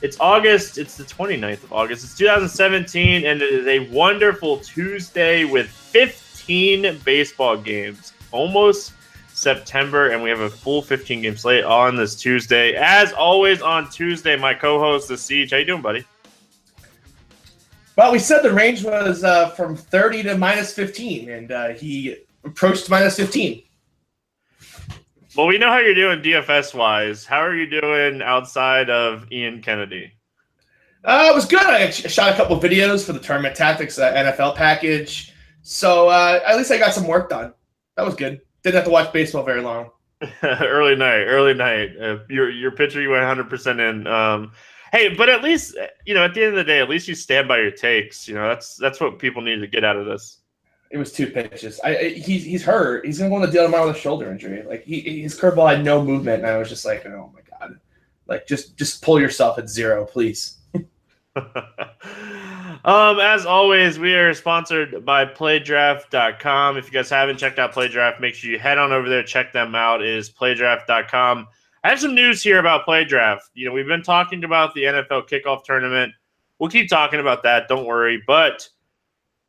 It's August, it's the 29th of August, it's 2017, and it is a wonderful Tuesday with 15 baseball games. Almost September, and we have a full 15 game slate on this Tuesday. As always on Tuesday, my co-host, The Siege. How you doing, buddy? Well, we said the range was uh, from 30 to minus 15, and uh, he approached minus 15. Well, we know how you're doing DFS wise. How are you doing outside of Ian Kennedy? Uh, it was good. I shot a couple videos for the tournament tactics uh, NFL package, so uh, at least I got some work done. That was good. Didn't have to watch baseball very long. early night, early night. Uh, your your pitcher, you went 100 percent in. Um, hey, but at least you know at the end of the day, at least you stand by your takes. You know that's that's what people need to get out of this. It was two pitches. I, I he's he's hurt. He's gonna go on the deal tomorrow with a shoulder injury. Like he his curveball had no movement, and I was just like, oh my god, like just just pull yourself at zero, please. um, as always, we are sponsored by playdraft.com. If you guys haven't checked out Playdraft, make sure you head on over there, check them out. It is playdraft.com. I have some news here about Playdraft. You know, we've been talking about the NFL kickoff tournament. We'll keep talking about that, don't worry. But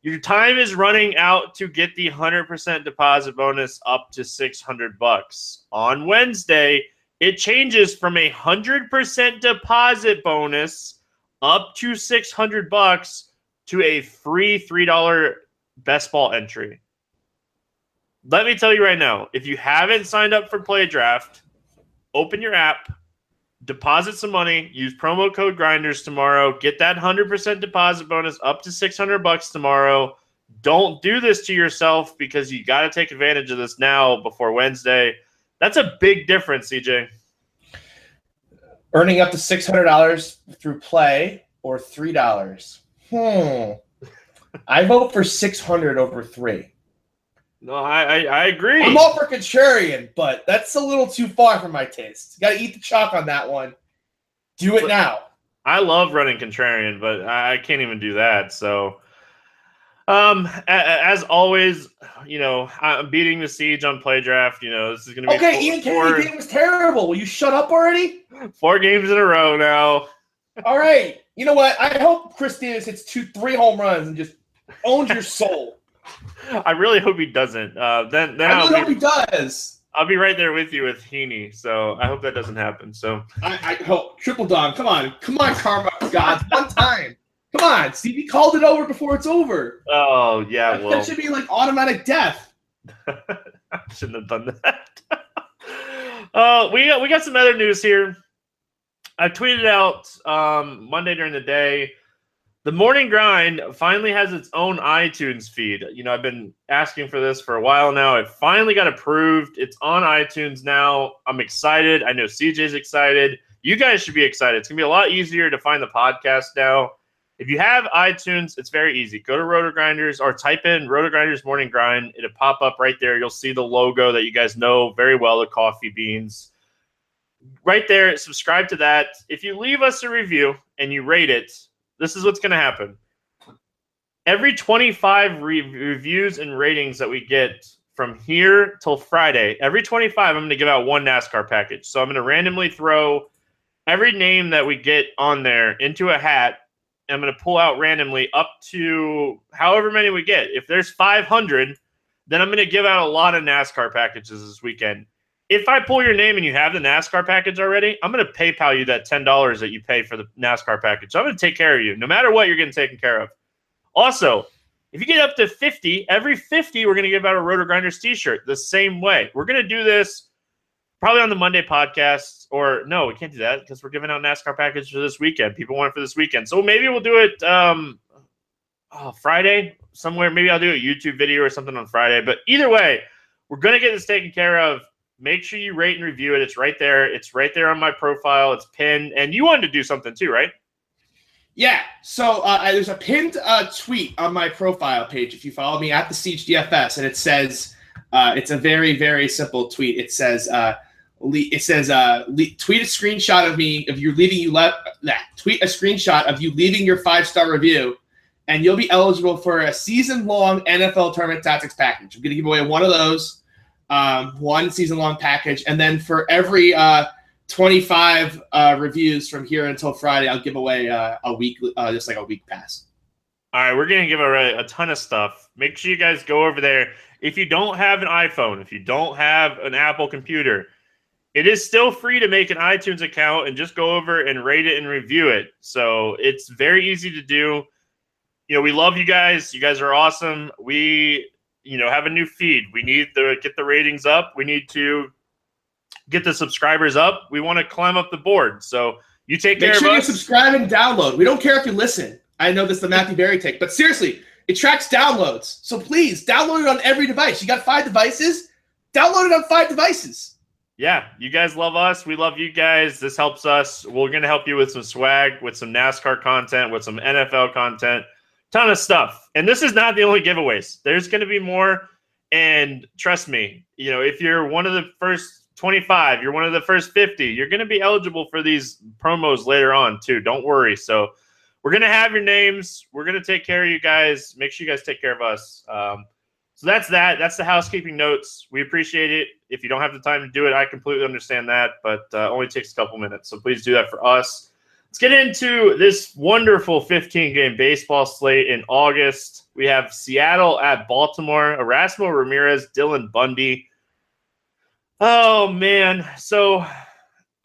your time is running out to get the 100% deposit bonus up to 600 bucks. On Wednesday, it changes from a 100% deposit bonus up to 600 bucks to a free $3 best ball entry. Let me tell you right now, if you haven't signed up for Play Draft, open your app, deposit some money, use promo code grinders tomorrow, get that 100% deposit bonus up to 600 bucks tomorrow. Don't do this to yourself because you got to take advantage of this now before Wednesday. That's a big difference, CJ. Earning up to $600 through play or $3. Hmm. I vote for 600 over 3. No, I, I, I agree. I'm all for contrarian, but that's a little too far for my taste. Got to eat the chalk on that one. Do it now. I love running contrarian, but I can't even do that. So, um, as always, you know, I'm beating the siege on play draft. You know, this is going to be okay. Ian Kennedy game was terrible. Will you shut up already? Four games in a row now. all right. You know what? I hope Chris Davis hits two, three home runs and just owns your soul. I really hope he doesn't. Uh, then, then I really I'll hope be, he does. I'll be right there with you with Heaney. So I hope that doesn't happen. So I, I hope triple dog. Come on, come on, karma gods, one time. Come on, Stevie called it over before it's over. Oh yeah, that, well that should be like automatic death. I shouldn't have done that. uh, we got we got some other news here. I tweeted out um, Monday during the day. The morning grind finally has its own iTunes feed. You know, I've been asking for this for a while now. It finally got approved. It's on iTunes now. I'm excited. I know CJ's excited. You guys should be excited. It's gonna be a lot easier to find the podcast now. If you have iTunes, it's very easy. Go to Roto Grinders or type in Roto Grinders Morning Grind. It'll pop up right there. You'll see the logo that you guys know very well, the coffee beans. Right there, subscribe to that. If you leave us a review and you rate it, this is what's going to happen. Every 25 re- reviews and ratings that we get from here till Friday, every 25, I'm going to give out one NASCAR package. So I'm going to randomly throw every name that we get on there into a hat. I'm going to pull out randomly up to however many we get. If there's 500, then I'm going to give out a lot of NASCAR packages this weekend. If I pull your name and you have the NASCAR package already, I'm going to PayPal you that ten dollars that you pay for the NASCAR package. So I'm going to take care of you, no matter what. You're getting taken care of. Also, if you get up to 50, every 50, we're going to give out a Roto Grinders T-shirt the same way. We're going to do this probably on the Monday podcast, or no, we can't do that because we're giving out NASCAR package for this weekend. People want it for this weekend, so maybe we'll do it um, oh, Friday somewhere. Maybe I'll do a YouTube video or something on Friday. But either way, we're going to get this taken care of make sure you rate and review it. It's right there. It's right there on my profile. It's pinned. And you wanted to do something too, right? Yeah. So uh, there's a pinned uh, tweet on my profile page if you follow me at the Siege DFS, and it says uh, it's a very very simple tweet. It says uh, it says uh, tweet a screenshot of me of you leaving you left that tweet a screenshot of you leaving your five star review, and you'll be eligible for a season long NFL tournament tactics package. I'm going to give away one of those um, one season long package, and then for every uh, 25 uh, reviews from here until Friday, I'll give away uh, a week, uh, just like a week pass. All right, we're gonna give away a ton of stuff. Make sure you guys go over there. If you don't have an iPhone, if you don't have an Apple computer, it is still free to make an iTunes account and just go over and rate it and review it. So it's very easy to do. You know, we love you guys. You guys are awesome. We you know have a new feed. We need to get the ratings up. We need to get the subscribers up. We want to climb up the board. So you take Make care sure of you subscribe and download. We don't care if you listen. I know this is the Matthew Berry take, but seriously, it tracks downloads. So please download it on every device. You got five devices? Download it on five devices. Yeah, you guys love us. We love you guys. This helps us. We're going to help you with some swag, with some NASCAR content, with some NFL content ton of stuff. And this is not the only giveaways. There's going to be more. And trust me, you know, if you're one of the first 25, you're one of the first 50, you're going to be eligible for these promos later on, too. Don't worry. So we're going to have your names. We're going to take care of you guys. Make sure you guys take care of us. Um, so that's that. That's the housekeeping notes. We appreciate it. If you don't have the time to do it, I completely understand that, but uh, only takes a couple minutes. So please do that for us. Let's get into this wonderful 15 game baseball slate in August. We have Seattle at Baltimore, Erasmo Ramirez, Dylan Bundy. Oh, man. So,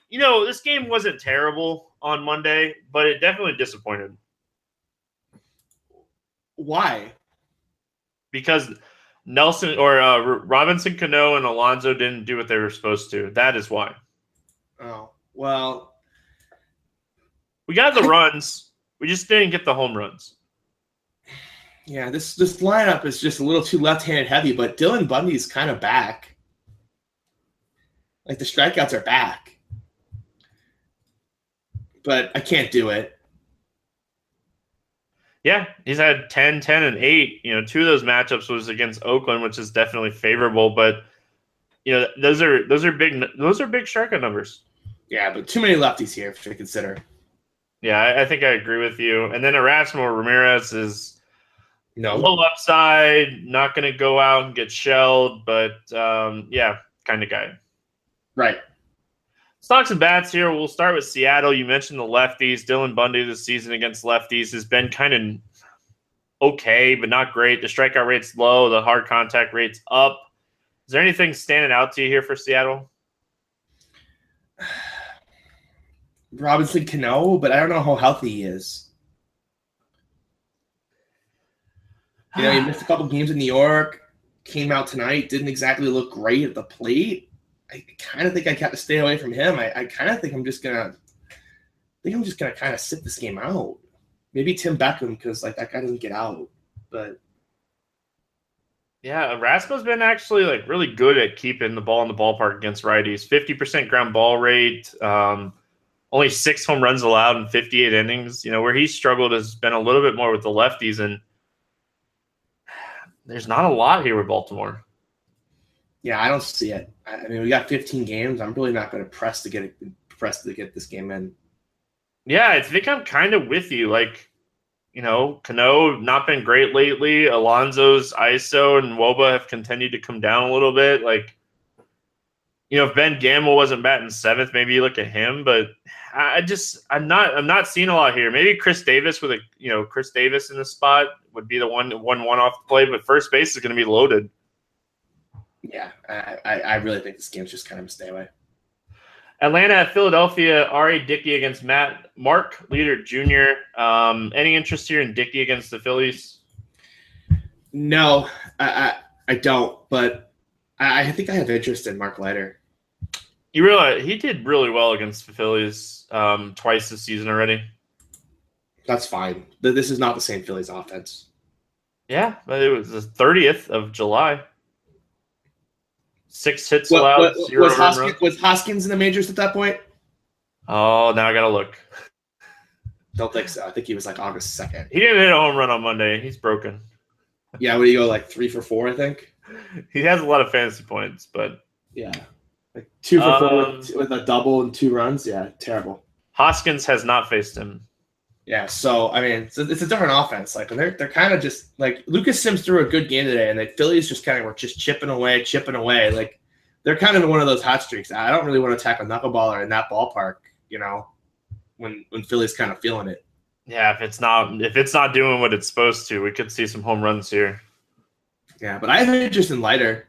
you know, this game wasn't terrible on Monday, but it definitely disappointed. Why? Because Nelson or uh, Robinson Cano and Alonso didn't do what they were supposed to. That is why. Oh, well, we got the runs. We just didn't get the home runs. Yeah, this this lineup is just a little too left-handed heavy, but Dylan Bundy's kind of back. Like the strikeouts are back. But I can't do it. Yeah, he's had 10, 10, and 8. You know, two of those matchups was against Oakland, which is definitely favorable, but you know, those are those are big those are big strikeout numbers. Yeah, but too many lefties here to consider. Yeah, I, I think I agree with you. And then Erasmo Ramirez is no low upside, not going to go out and get shelled, but um, yeah, kind of guy. Right. Stocks and bats here. We'll start with Seattle. You mentioned the lefties. Dylan Bundy this season against lefties has been kind of okay, but not great. The strikeout rate's low. The hard contact rate's up. Is there anything standing out to you here for Seattle? Robinson Cano, but I don't know how healthy he is. You know, he missed a couple games in New York, came out tonight, didn't exactly look great at the plate. I kind of think I got to stay away from him. I, I kind of think I'm just gonna I think I'm just gonna kind of sit this game out. Maybe Tim Beckham, because like that guy doesn't get out. But yeah, Raspo's been actually like really good at keeping the ball in the ballpark against righties. Fifty percent ground ball rate. Um, only six home runs allowed in 58 innings. You know, where he struggled has been a little bit more with the lefties, and there's not a lot here with Baltimore. Yeah, I don't see it. I mean, we got 15 games. I'm really not going to press to get it, press to get this game in. Yeah, I think I'm kind of with you. Like, you know, Cano not been great lately. Alonso's ISO and Woba have continued to come down a little bit. Like, you know, if Ben Gamel wasn't batting seventh, maybe you look at him. But I just I'm not I'm not seeing a lot here. Maybe Chris Davis with a you know Chris Davis in the spot would be the one one one off the play, but first base is going to be loaded. yeah, I, I, I really think this game's just kind of a stay away. Atlanta at Philadelphia. R.A. Dickey against Matt Mark Leiter Jr. Um, any interest here in Dickey against the Phillies? No, I, I, I don't. But I, I think I have interest in Mark Leiter. You realize he did really well against the Phillies um, twice this season already. That's fine. This is not the same Phillies offense. Yeah, but it was the 30th of July. Six hits What, allowed. what- was, Hoskins, was Hoskins in the majors at that point? Oh, now I gotta look. Don't think so. I think he was like August 2nd. He didn't hit a home run on Monday. He's broken. Yeah, what do you go like three for four? I think. He has a lot of fantasy points, but Yeah, like two for four Um, with, with a double and two runs. Yeah, terrible. Hoskins has not faced him. Yeah, so I mean, it's a, it's a different offense. Like they're they're kind of just like Lucas Sims threw a good game today, and the Phillies just kind of were just chipping away, chipping away. Like they're kind of in one of those hot streaks. I don't really want to attack a knuckleballer in that ballpark. You know, when when Philly's kind of feeling it. Yeah, if it's not if it's not doing what it's supposed to, we could see some home runs here. Yeah, but I have interest in Leiter.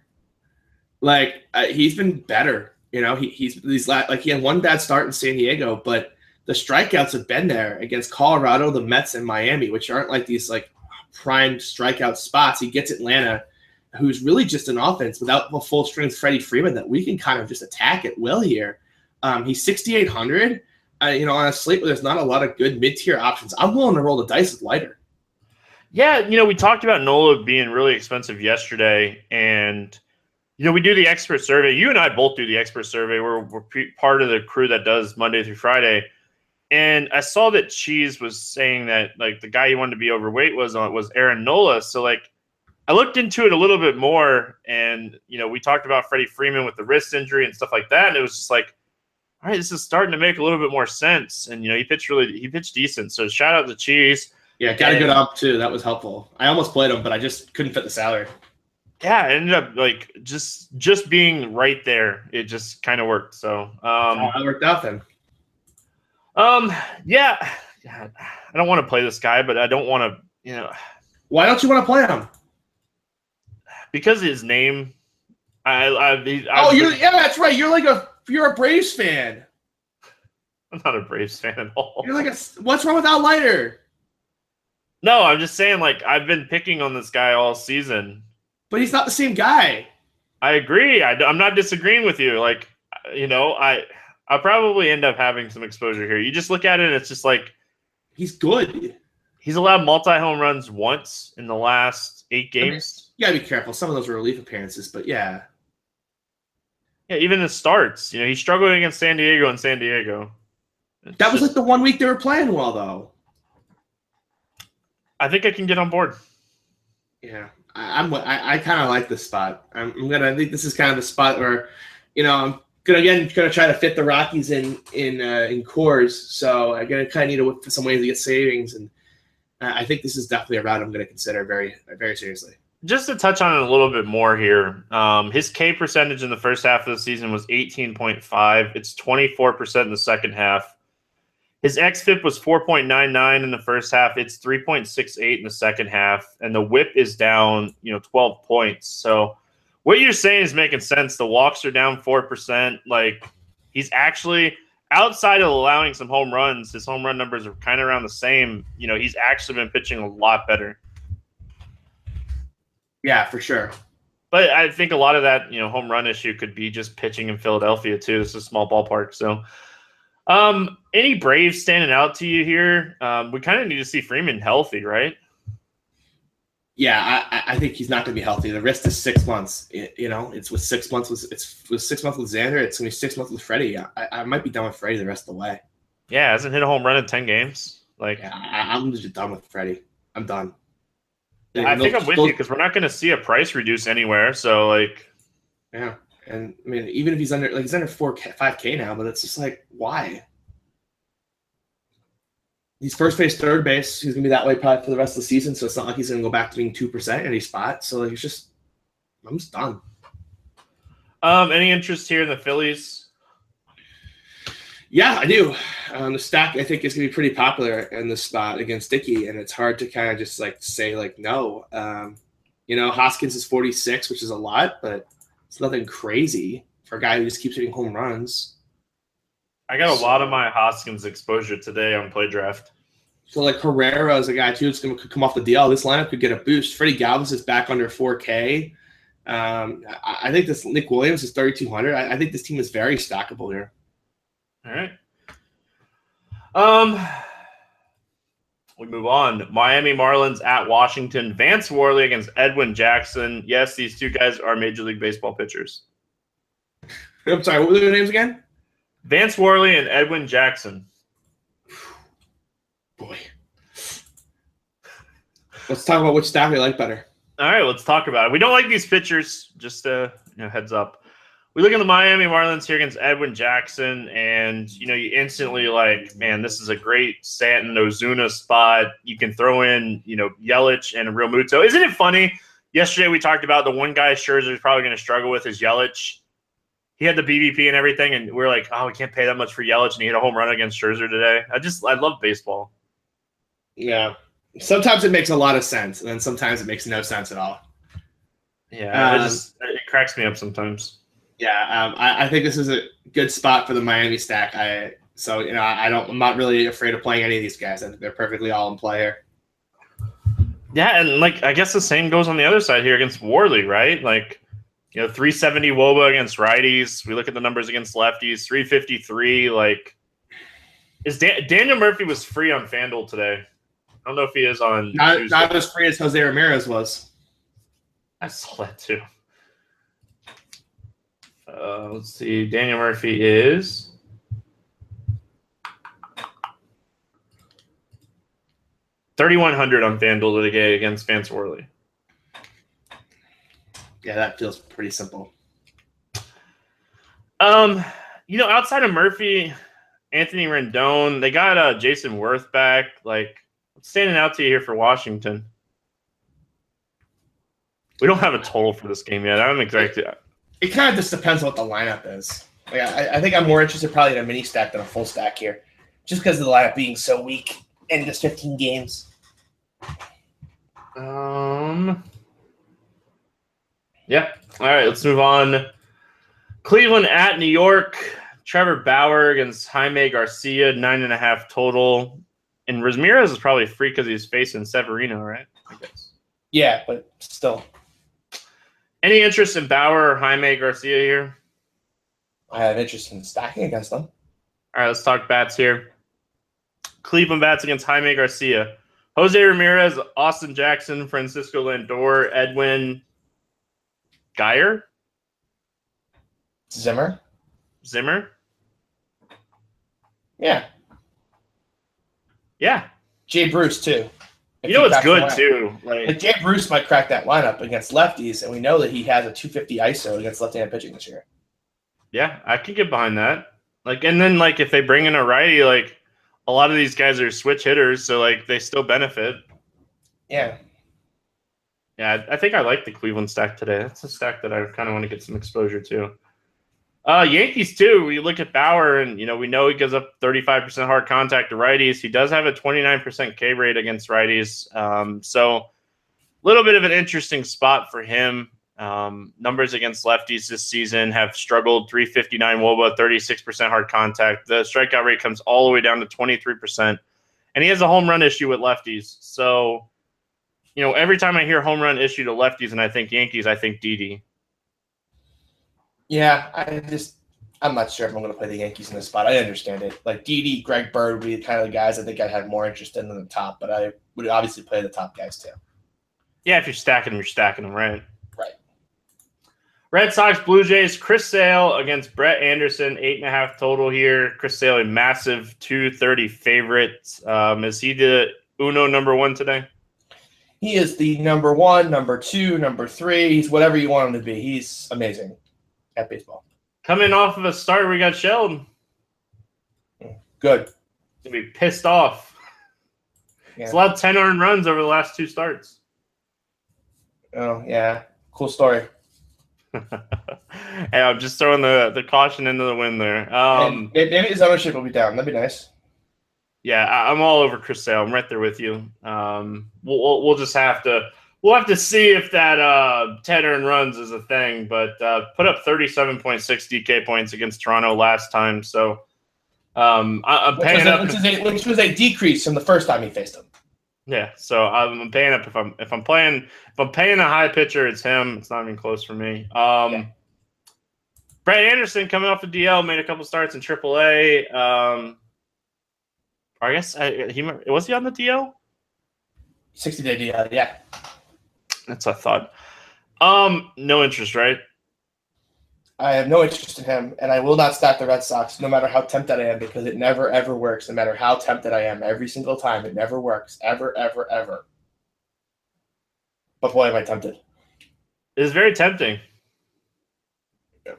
Like uh, he's been better. You know, he, he's these la- like he had one bad start in San Diego, but the strikeouts have been there against Colorado, the Mets, and Miami, which aren't like these like prime strikeout spots. He gets Atlanta, who's really just an offense without the full strength Freddie Freeman that we can kind of just attack at will here. Um, he's 6,800. Uh, you know, on a slate where there's not a lot of good mid tier options, I'm willing to roll the dice with Leiter. Yeah, you know, we talked about Nola being really expensive yesterday, and you know, we do the expert survey. You and I both do the expert survey. We're we're part of the crew that does Monday through Friday, and I saw that Cheese was saying that like the guy he wanted to be overweight was on was Aaron Nola. So like, I looked into it a little bit more, and you know, we talked about Freddie Freeman with the wrist injury and stuff like that, and it was just like. All right, this is starting to make a little bit more sense, and you know he pitched really, he pitched decent. So shout out to Cheese. Yeah, got a good up too. That was helpful. I almost played him, but I just couldn't fit the salary. Yeah, it ended up like just just being right there. It just kind of worked. So, um, Oh, that worked out then. um, yeah, I don't want to play this guy, but I don't want to, you know, Why don't you want to play him? because his name. I, I, he- Oh, you're yeah, that's right. You're like a you're a Braves fan. I'm not a Braves fan at all. You're like a what's wrong with Leiter? No, I'm just saying, like I've been picking on this guy all season. But he's not the same guy. I agree. I, am not disagreeing with you. Like, you know, I I'll probably end up having some exposure here. You just look at it, and it's just like He's good. he's allowed multi home runs once in the last eight I mean, games. You gotta be careful. Some of those were relief appearances, but yeah. Yeah, even the starts. You know, he struggled against San Diego and San Diego. It's That was just- like the one week they were playing well though. I think I can get on board. Yeah. I'm I, I kinda like this spot. I'm, I'm gonna I think this is kind of the spot where, you know, I'm gonna again gonna try to fit the Rockies in in uh, in Coors. So I'm gonna kind of need to look for some ways to get savings, and I think this is definitely a route I'm gonna consider very very seriously. Just to touch on it a little bit more here, um, his K percentage in the first half of the season was 18.5. It's 24% in the second half. His xFIP was 4.99 in the first half. It's 3.68 in the second half, and the WHIP is down, you know, 12 points. So, what you're saying is making sense. The walks are down four percent. Like he's actually outside of allowing some home runs, his home run numbers are kind of around the same. You know, he's actually been pitching a lot better. Yeah, for sure. But I think a lot of that, you know, home run issue could be just pitching in Philadelphia too. It's a small ballpark, so. Um, any Braves standing out to you here? Um, we kind of need to see Freeman healthy, right? Yeah, I, I- I think he's not going to be healthy. The wrist is six months. It- you know, it's with six months with it's with six months with Xander. It's going to be six months with Freddie. I, I might be done with Freddie the rest of the way. Yeah, hasn't hit a home run in ten games. Like, Yeah, I, I'm just done with Freddie. I'm done. I And think I'm with those- you because we're not going to see a price reduce anywhere. So, like, Yeah, and I mean, even if he's under like he's under four k, five k now, but it's just like why? He's first base, third base. He's gonna be that way probably for the rest of the season. So it's not like he's gonna go back to being two percent in any spot. So like it's just, I'm just done. um, any interest here in the Phillies? Yeah, I do. Um, the stack I think is gonna be pretty popular in this spot against Dickey, and it's hard to kind of just like say like no. Um, you know, Hoskins is 46, which is a lot, but It's nothing crazy for a guy who just keeps hitting home runs. I got a lot of my Hoskins exposure today on play draft. So like Herrera is a guy too that's going to come off the DL. This lineup could get a boost. Freddie Galvis is back under 4K. Um, I, I think this Nick Williams is 3,200. I, I think this team is very stackable here. All right. Um, we move on. Miami Marlins at Washington. Vance Worley against Edwin Jackson. Yes, these two guys are Major League Baseball pitchers. I'm sorry, what were their names again? Vance Worley and Edwin Jackson. Boy. Let's talk about which staff we like better. All right, let's talk about it. We don't like these pitchers. Just uh, you know, heads up. We look at the Miami Marlins here against Edwin Jackson, and you know, you instantly like, man, this is a great Stanton Ozuna spot. You can throw in, you know, Yelich and Realmuto. Isn't it funny? Yesterday we talked about the one guy Scherzer is probably going to struggle with is Yelich. He had the BVP and everything, and we are like, oh, we can't pay that much for Yelich, and he hit a home run against Scherzer today. I just, I love baseball. Yeah. Sometimes it makes a lot of sense, and then sometimes it makes no sense at all. Yeah, um, it just it cracks me up sometimes. Yeah, um, I, I, think this is a good spot for the Miami stack. I so you know I don't I'm not really afraid of playing any of these guys. I think they're perfectly all in play here. Yeah, and like I guess the same goes on the other side here against Worley, right? Like you know, 370 Woba against righties. We look at the numbers against lefties, 353. Like, is Dan- Daniel Murphy was free on FanDuel today? I don't know if he is on. Not, not as free as Jose Ramirez was. I saw that too. Uh, let's see. Daniel Murphy is. Thirty-one hundred on FanDuel today against Vance Worley. Yeah, that feels pretty simple. Um, you know, outside of Murphy, Anthony Rendon, they got uh, Jayson Werth back. Like, standing out to you here for Washington? We don't have a total for this game yet. I don't exactly. It kind of just depends on what the lineup is. Like, I, I think I'm more interested probably in a mini stack than a full stack here, just because of the lineup being so weak in just 15 games. Um. Yeah. All right. Let's move on. Cleveland at New York. Trevor Bauer against Jaime Garcia, nine and a half total. And Ramirez is probably free because he's facing Severino, right? I guess. Yeah, but still. Any interest in Bauer or Jaime Garcia here? I have interest in stacking against them. All right, let's talk bats here. Cleveland bats against Jaime Garcia. Jose Ramirez, Austin Jackson, Francisco Lindor, Edwin Geyer, Zimmer. Zimmer. Yeah. Yeah. Jay Bruce too. You know what's good too? Like, like Jay Bruce might crack that lineup against lefties, and we know that he has a 250 ISO against left-handed pitching this year. Yeah, I could get behind that. Like, and then like if they bring in a righty, like a lot of these guys are switch hitters, so like they still benefit. Yeah. Yeah, I think I like the Cleveland stack today. That's a stack that I kind of want to get some exposure to. Uh, Yankees too. We look at Bauer, and you know we know he gives up 35% hard contact to righties. He does have a 29% K rate against righties. Um, so a little bit of an interesting spot for him. Um, numbers against lefties this season have struggled 359 Woba, 36% hard contact. The strikeout rate comes all the way down to 23%. And he has a home run issue with lefties. So, you know, every time I hear home run issue to lefties and I think Yankees, I think Didi. Yeah, I just I'm not sure if I'm going to play the Yankees in this spot. I understand it. Like Didi, Greg Bird would be the kind of the guys I think I'd have more interest in than the top, but I would obviously play the top guys too. Yeah, if you're stacking them, you're stacking them, right? Right. Red Sox, Blue Jays, Chris Sale against Brett Anderson, eight and a half total here. Chris Sale, a massive 230 favorite. Um, is he the Uno number one today? He is the number one, number two, number three. He's whatever you want him to be. He's amazing at baseball. Coming off of a start, we got Sheldon. Good. To be pissed off. Yeah. It's allowed 10 earned runs over the last two starts. Oh, yeah. Cool story. hey, I'm just throwing the, the caution into the wind there. Um, maybe his ownership will be down. That'd be nice. Yeah, I'm all over Chris Sale. I'm right there with you. Um, we'll, we'll, we'll just have to we'll have to see if that uh, 10 earned runs is a thing, but uh, put up 37.6 DK points against Toronto last time. So um, I, am which paying a, up. which, is a, which was a decrease from the first time he faced him. Yeah, so I'm paying up if I'm if I'm playing if I'm paying a high pitcher, it's him. It's not even close for me. Um, Yeah. Brett Anderson coming off the DL made a couple starts in AAA. Um, I guess I, he was he on the DL. 60 day DL, yeah. That's what I thought. Um, no interest, right? I have no interest in him, and I will not stack the Red Sox, no matter how tempted I am, because it never ever works. No matter how tempted I am, every single time, it never works, ever, ever, ever. But boy, am I tempted. It's very tempting.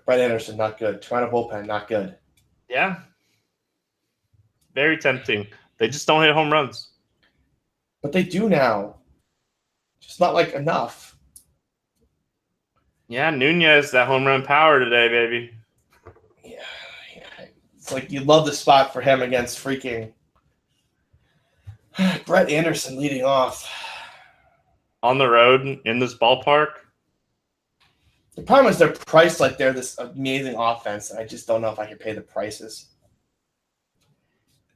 Brett Anderson, not good. Toronto bullpen, not good. Yeah, very tempting. They just don't hit home runs. But they do now. Just not like enough. Yeah, Nunez that home run power today, baby. Yeah, yeah. It's like you love the spot for him against freaking Brett Anderson leading off. On the road in this ballpark. The problem is they're priced like they're this amazing offense, and I just don't know if I can pay the prices.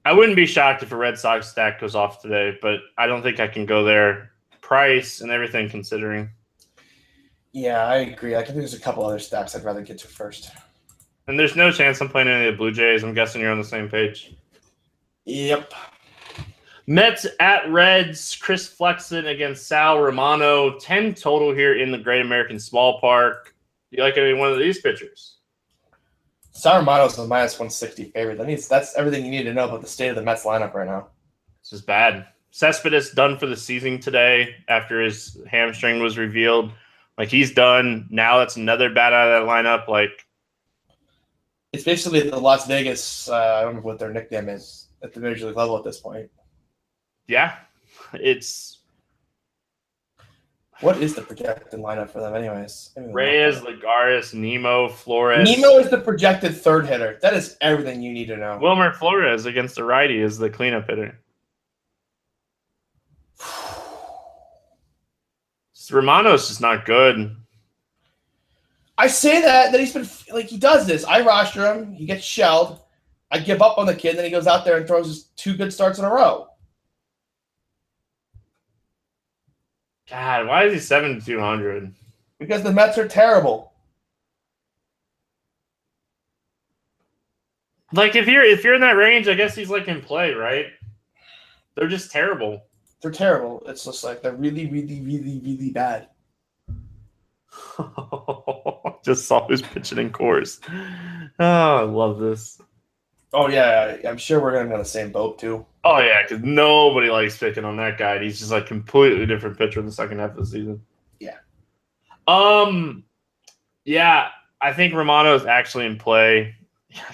I wouldn't be shocked if a Red Sox stack goes off today, but I don't think I can go there. Price and everything considering. Yeah, I agree. I think there's a couple other stacks I'd rather get to first. And there's no chance I'm playing any of the Blue Jays. I'm guessing you're on the same page. Yep. Mets at Reds, Chris Flexen against Sal Romano. 10 total here in the Great American Small Park. Do you like any one of these pitchers? Sal Romano's the minus 160 favorite. That means that's everything you need to know about the state of the Mets lineup right now. This is bad. Cespedes done for the season today after his hamstring was revealed. Like he's done. Now that's another bat out of that lineup. Like It's basically the Las Vegas, uh, I don't know what their nickname is at the major league level at this point. yeah, it's What is the projected lineup for them, anyways? I mean, Reyes, Lagares, Nimmo, Flores. Nimmo is the projected third hitter. That is everything you need to know. Wilmer Flores against the righty is the cleanup hitter. Romano's is not good. I say that that he's been like he does this. I roster him. He gets shelled. I give up on the kid. Then he goes out there and throws his two good starts in a row. God, why is he seven two hundred? Because the Mets are terrible. Like if you're if you're in that range, I guess he's like in play, right? They're just terrible. They're terrible. It's just like they're really, really, really, really bad. just saw who's pitching in Coors. Oh, I love this. Oh yeah, I'm sure we're gonna be on the same boat too. Oh yeah, because nobody likes picking on that guy. He's just like completely different pitcher in the second half of the season. Yeah. Um. Yeah, I think Romano is actually in play.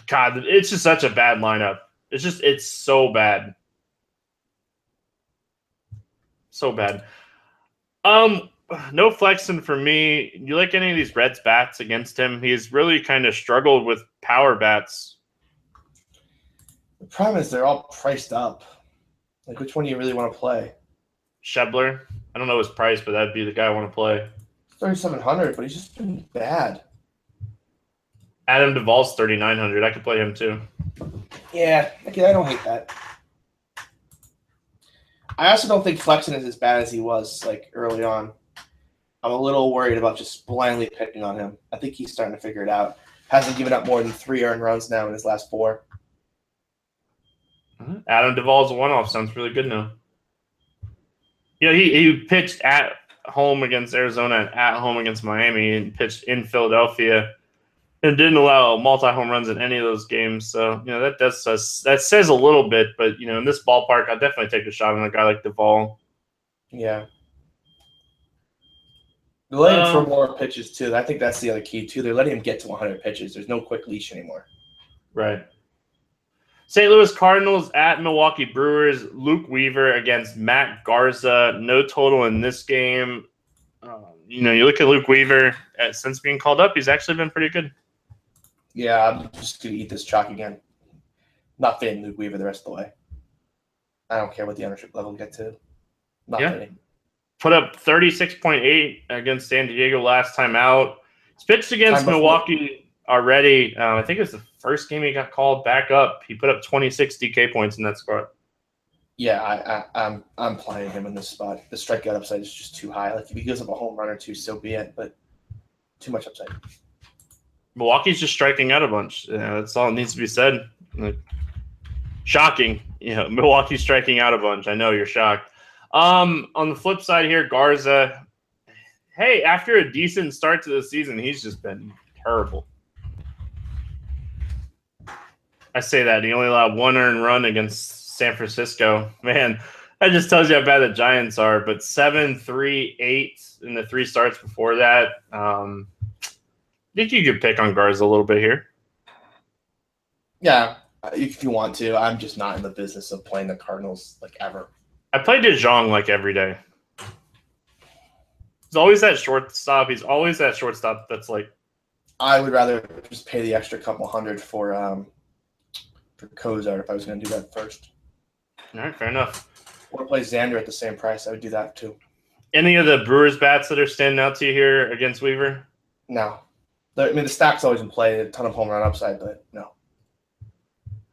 God, it's just such a bad lineup. It's just it's so bad, so bad. Um, no Flexen for me. You like any of these Reds bats against him? He's really kind of struggled with power bats. The problem is they're all priced up. Like, which one do you really want to play? Schebler. I don't know his price, but that'd be the guy I want to play. Thirty-seven hundred, but he's just been bad. Adam Duvall's 3,900. I could play him too. Yeah, okay, I don't hate that. I also don't think Flexen is as bad as he was like early on. I'm a little worried about just blindly picking on him. I think he's starting to figure it out. Hasn't given up more than three earned runs now in his last four. Mm-hmm. Adam Duvall's one off. Sounds really good now. Know, he, he pitched at home against Arizona and at home against Miami and pitched in Philadelphia and didn't allow multi home runs in any of those games. So, you know, that does says, that says a little bit, but, you know, in this ballpark, I'd definitely take a shot on a guy like Duvall. Yeah. They're letting Um, for more pitches too. I think that's the other key too. They're letting him get to 100 pitches. There's no quick leash anymore. Right. St. Louis Cardinals at Milwaukee Brewers. Luke Weaver against Matt Garza. No total in this game. Um, you know, you look at Luke Weaver uh, since being called up, he's actually been pretty good. Yeah, I'm just gonna eat this chalk again. Not fading Luke Weaver the rest of the way. I don't care what the ownership level get to. Not Yeah. fading. put up 36.8 against San Diego last time out. He's pitched against Milwaukee already. Uh, I think it was the first game he got called back up. He put up 26 DK points in that spot. Yeah, I, I, I'm I'm playing him in this spot. The strikeout upside is just too high. Like if he gives up a home run or two, so be it. But too much upside. Milwaukee's just striking out a bunch. Yeah, that's all it needs to be said. Like, shocking. You know, Milwaukee's striking out a bunch. I know you're shocked. Um, on the flip side here, Garza. Hey, after a decent start to the season, he's just been terrible. I say that he only allowed one earned run against San Francisco. Man, that just tells you how bad the Giants are. But seven, three, eight in the three starts before that. Um, Think you could pick on Garza a little bit here. Yeah, if you want to. I'm just not in the business of playing the Cardinals like ever. I play DeJong like every day. He's always that shortstop. He's always that shortstop that's like. I would rather just pay the extra couple hundred for um for Cozart if I was going to do that first. All right, fair enough. Or play Xander at the same price. I would do that too. Any of the Brewers bats that are standing out to you here against Weaver? No. I mean, the stack's always in play. A ton of home run upside, but no.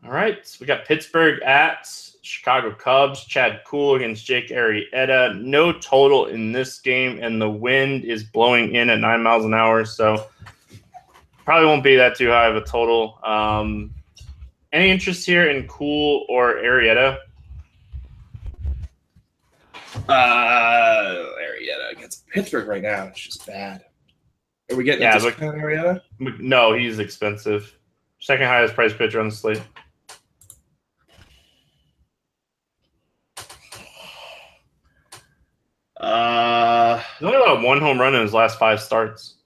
All right. So we got Pittsburgh at Chicago Cubs. Chad Kuhl against Jake Arrieta. No total in this game, and the wind is blowing in at nine miles an hour. So probably won't be that too high of a total. Um, any interest here in Kuhl or Arrieta? Uh, Arrieta against Pittsburgh right now. It's just bad. Are we getting yeah, but, Arrieta? No, he's expensive. Second highest price pitcher on the slate. Uh, he's only allowed one home run in his last five starts.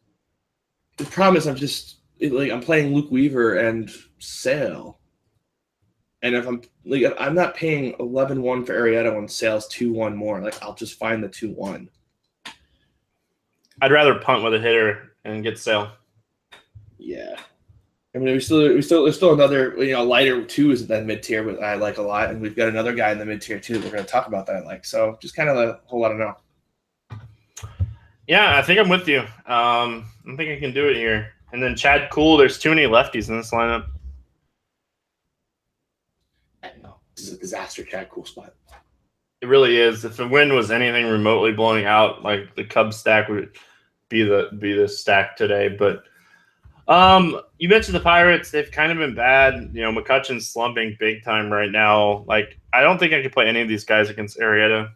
The problem is, I'm just like I'm playing Luke Weaver and Sale. And if I'm like if I'm not paying 11-1 for Arrieta when sales 2-1 more, like I'll just find the 2-1. I'd rather punt with a hitter and get Sale. Yeah. I mean, we still we still there's still another you know Leiter two is that mid tier, but I like a lot, and we've got another guy in the mid tier too that we're going to talk about that I like. So just kind of a whole lot of know. Yeah, I think I'm with you. Um, I think I can do it here. And then Chad Kuhl, there's too many lefties in this lineup. No, this is a disaster Chad Kuhl spot. It really is. If the wind was anything remotely blowing out, like the Cubs stack would be the be the stack today. But um, you mentioned the Pirates; they've kind of been bad. You know, McCutchen's slumping big time right now. Like, I don't think I could play any of these guys against Arrieta.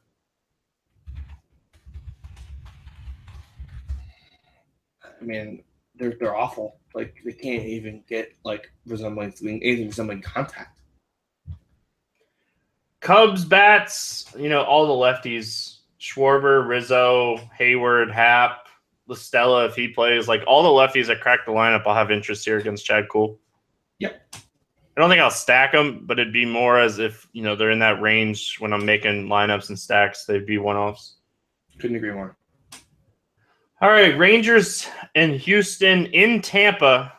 I mean, they're they're awful. Like, they can't even get like resembling anything resembling contact. Cubs bats, you know, all the lefties, Schwarber, Rizzo, Heyward, Happ, La Stella, if he plays, like all the lefties that crack the lineup, I'll have interest here against Chad Kuhl. Yep. I don't think I'll stack them, but it'd be more as if, you know, they're in that range when I'm making lineups and stacks, they'd be one offs. Couldn't agree more. All right, Rangers and Houston in Tampa.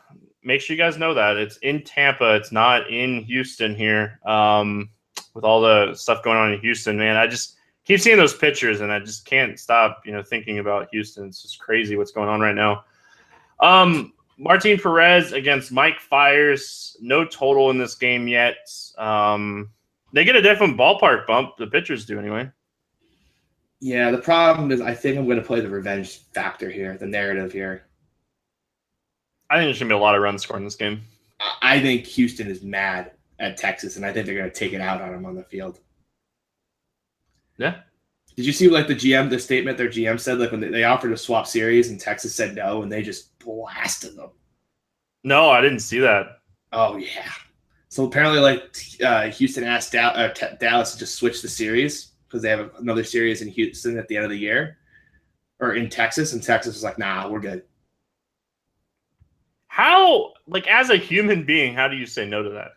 Make sure you guys know that it's in Tampa. It's not in Houston here. Um, with all the stuff going on in Houston, man, I just keep seeing those pictures and I just can't stop, you know, thinking about Houston. It's just crazy what's going on right now. Um, Martin Perez against Mike Fiers. No total in this game yet. Um, they get a different ballpark bump. The pitchers do anyway. Yeah, the problem is I think I'm going to play the revenge factor here, the narrative here. I think there's going to be a lot of runs scored in this game. I think Houston is mad at Texas, and I think they're going to take it out on them on the field. Yeah. Did you see like the GM the statement their GM said like when they, offered a swap series and Texas said no and they just blasted them. No, I didn't see that. Oh yeah. So apparently, like uh, Houston asked da- uh, t- Dallas to just switch the series because they have another series in Houston at the end of the year, or in Texas, and Texas was like, "Nah, we're good." How, like, as a human being, how do you say no to that?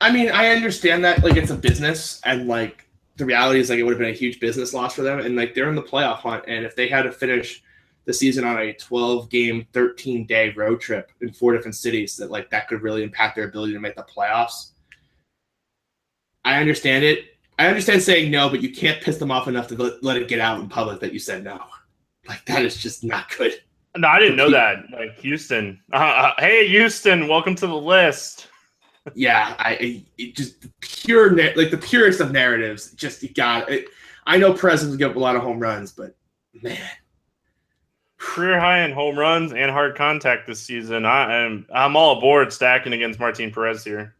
I mean, I understand that like it's a business and like the reality is like it would have been a huge business loss for them and like they're in the playoff hunt and if they had to finish the season on a 12 game 13 day road trip in four different cities that like that could really impact their ability to make the playoffs. I understand it. I understand saying no, but you can't piss them off enough to let, let it get out in public that you said no. Like that is just not good. No, I didn't know that. Like Houston. Uh, uh, hey, Houston, welcome to the list. Yeah, I it just pure like the purest of narratives. Just you got it. I know Presidents give up a lot of home runs, but man, Career high in home runs and hard contact this season. I am I'm all aboard stacking against Martin Perez here.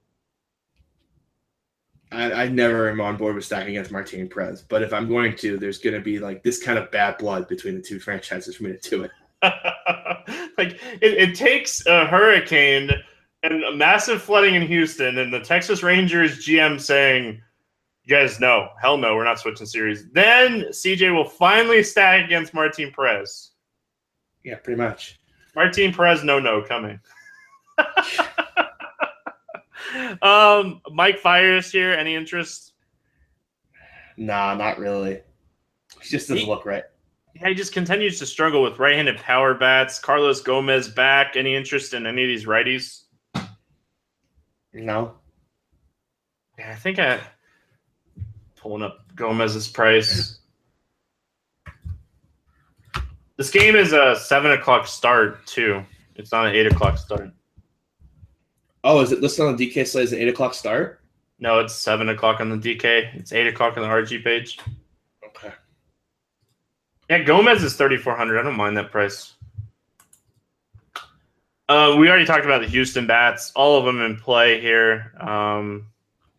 I, I never am on board with stacking against Martin Perez. But if I'm going to, there's going to be like this kind of bad blood between the two franchises for me to do it. like it, it takes a hurricane and a massive flooding in Houston and the Texas Rangers GM saying, You guys know, hell no, we're not switching series. Then CJ will finally stack against Martin Perez. Yeah, pretty much. Martin Perez, no, no, coming. um, Mike Fiers here. Any interest? Nah, not really. He just doesn't He- look right. Yeah, he just continues to struggle with right-handed power bats. Carlos Gomez back. Any interest in any of these righties? No. Yeah, I think I pulling up Gomez's price. This game is a seven o'clock start too. It's not an eight o'clock start. Oh, is it listed on the DK slate as an eight o'clock start? No, it's seven o'clock on the DK. It's eight o'clock on the RG page. Okay. Yeah, Gomez is thirty four hundred. I don't mind that price. Uh, we already talked about the Houston bats. All of them in play here. Um,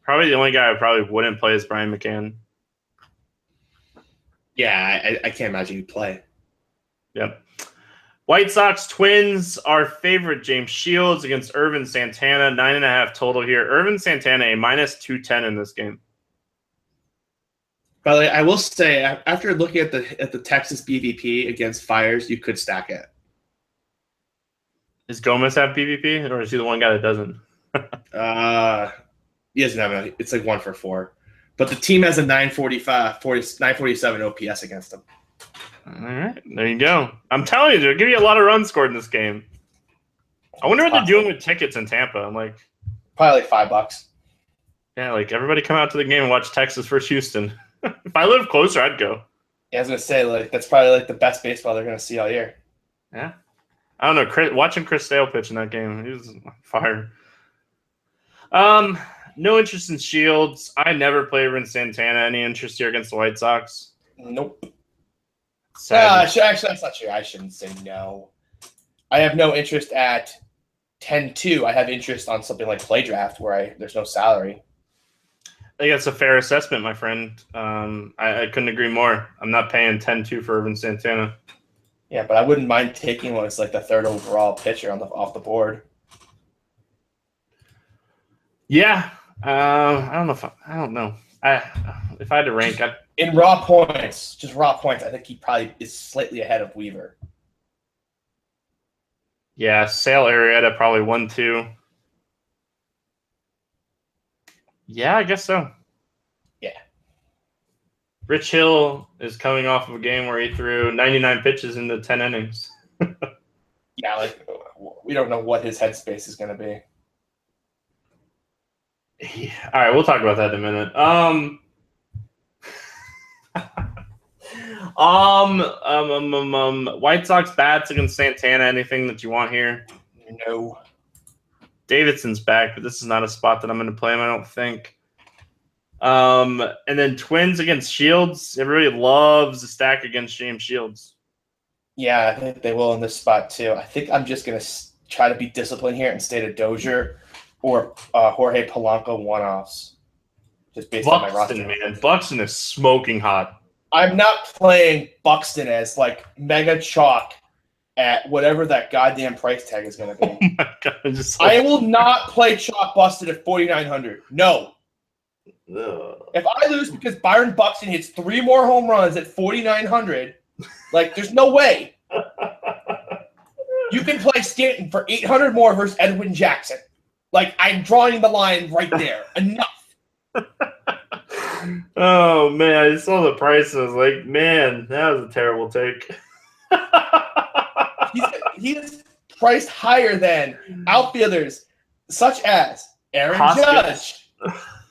probably the only guy I probably wouldn't play is Brian McCann. Yeah, I, I can't imagine you play. Yep. White Sox Twins, our favorite James Shields against Ervin Santana, nine and a half total here. Ervin Santana a minus two ten in this game. By the way, I will say after looking at the at the Texas BVP against Fiers, you could stack it. Does Gomez have PvP, or is he the one guy that doesn't? Uh, he doesn't have a. It's like one for four, but the team has a 945, 40, 947 OPS against them. All right, there you go. I'm telling you, they'll give you a lot of runs scored in this game. I wonder what they're doing with tickets in Tampa. I'm like, Probably like five bucks. yeah, like everybody come out to the game and watch Texas versus Houston. if I live closer, I'd go. Yeah, I was gonna say like that's probably like the best baseball they're gonna see all year. Yeah. I don't know. Chris, watching Chris Sale pitch in that game, he was on fire. Um, no interest in Shields. I never play Rin Santana. Any interest here against the White Sox? Nope. Uh, actually, that's not true. I shouldn't say no. I have no interest at 10-2. I have interest on something like play draft where I there's no salary. I think that's a fair assessment, my friend. Um, I, I couldn't agree more. I'm not paying 10-2 for Ervin Santana. Yeah, but I wouldn't mind taking one as like the third overall pitcher on the off the board. Yeah. Uh, I don't know if I, I don't know. I if I had to rank, I'd, In raw points, just raw points, I think he probably is slightly ahead of Weaver. yeah, Sale Arrieta probably one two. Yeah, I guess so. Rich Hill is coming off of a game where he threw 99 pitches in the 10 innings. Yeah, like we don't know what his headspace is going to be. Yeah. All right, we'll talk about that in a minute. Um, um, um, um, um, um, White Sox bats against Santana. Anything that you want here? No. Davidson's back, but this is not a spot that I'm going to play him. I don't think. Um, and then Twins against Shields. Everybody loves the stack against James Shields. Yeah, I think they will in this spot too. I think I'm just going to try to be disciplined here and stay to Dozier or uh, Jorge Polanco one-offs, just based on my roster. Buxton, man, Buxton is smoking hot. I'm not playing Buxton as like mega chalk at whatever that goddamn price tag is going to be. Oh my god, I I will not play chalk Buxton at 4,900. No. If I lose because Byron Buxton hits three more home runs at 4,900, like there's no way. You can play Stanton for 800 more versus Edwin Jackson. Like I'm drawing the line right there. Enough. oh man, I saw the price. I was like, man, that was a terrible take. He's, he's priced higher than outfielders such as Aaron Hoskins. Judge,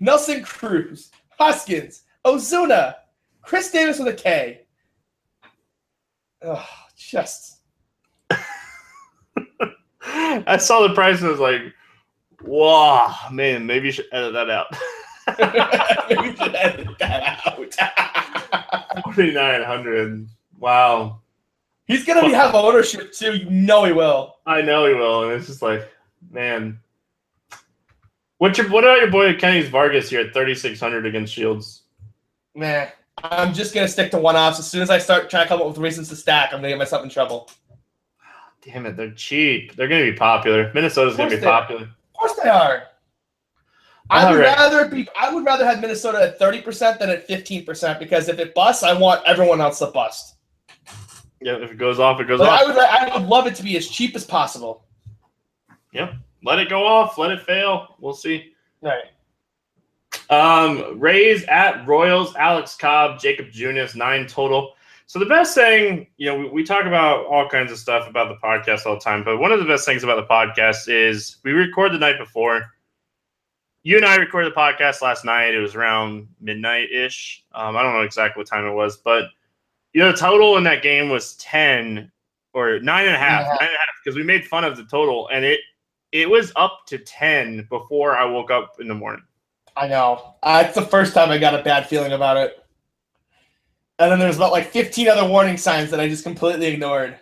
Nelson Cruz, Hoskins, Ozuna, Chris Davis with a K. Oh, just. I saw the price and I was like, wow, man, maybe you should edit that out. Maybe we should edit that out. 4900 Wow. He's gonna be have ownership too. You know he will. I know he will. And it's just like, man. What's your, what about your boy Kennys Vargas here at 3600 against Shields? Man, I'm just gonna stick to one offs. As soon as I start trying to come up with reasons to stack, I'm gonna get myself in trouble. Damn it, they're cheap. They're going to be popular. Minnesota's going to be popular. Of course they are. I All would right. rather be. I would rather have Minnesota at 30 percent than at 15 percent because if it busts, I want everyone else to bust. Yeah, if it goes off, it goes But I off. would. I would love it to be as cheap as possible. Yep. Let it go off. Let it fail. We'll see. Right. Um, Rays at Royals, Alex Cobb, Jakob Junis, nine total. So the best thing, you know, we, we talk about all kinds of stuff about the podcast all the time, but one of the best things about the podcast is we record the night before. You and I recorded the podcast last night. It was around midnight ish. Um, I don't know exactly what time it was, but you know, the total in that game was ten or nine and a half, Nine and a half. nine and a half, because we made fun of the total, and it it was up to ten before I woke up in the morning. I know. Uh, it's the first time I got a bad feeling about it. And then there's about like 15 other warning signs that I just completely ignored.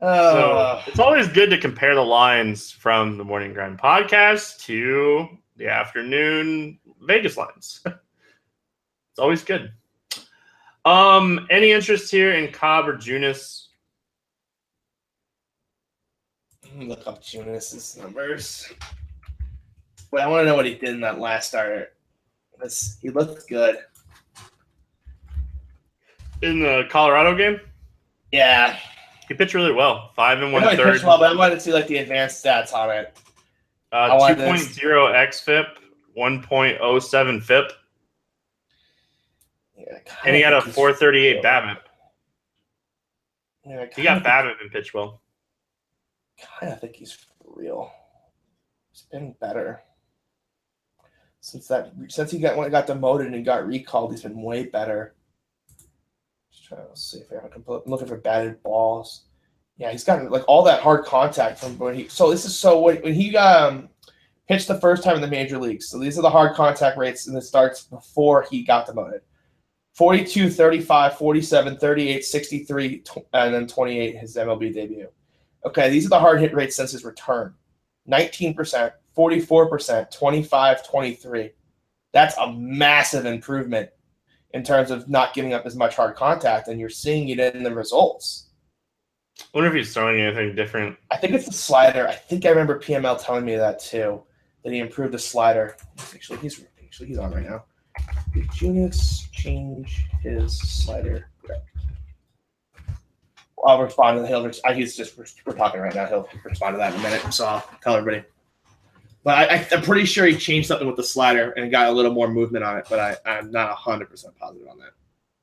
So Oh, it's always good to compare the lines from the Morning Grind podcast to the afternoon Vegas lines. it's always good. Um, any interest here in Cobb or Junis? Let me look up Junis's numbers. Wait, I want to know what he did in that last start. This, he looked good. In the Colorado game, Yeah. he pitched really well. Five and I one know he third, well, but I wanted to see like the advanced stats on it. I uh, two to- point zero xFIP, one point oh seven FIP, Yeah, and he had a four thirty eight real. BABIP. Yeah, He got BABIP and pitched well. Kind of think he's real. He's been better since that since he got when he got demoted and got recalled. He's been way better. Just trying to see if I can pull up. I'm looking for batted balls. Yeah, he's gotten like all that hard contact from when he. So this is so when, when he um pitched the first time in the major leagues. So these are the hard contact rates and it starts before he got demoted. 42, 35, 47, 38, 63, and then 28 his MLB debut. Okay, these are the hard hit rates since his return 19%, 44%, 25, 23. That's a massive improvement in terms of not giving up as much hard contact, and you're seeing it in the results. I wonder if he's throwing anything different. I think it's the slider. I think I remember PML telling me that too, that he improved the slider. Actually, he's actually he's on right now. Did Junis change his slider? I'll respond to the he'll. I- He's just we're talking right now. He'll respond to that in a minute. So I'll tell everybody. But I, I'm pretty sure he changed something with the slider and got a little more movement on it. But I, I'm not hundred percent positive on that.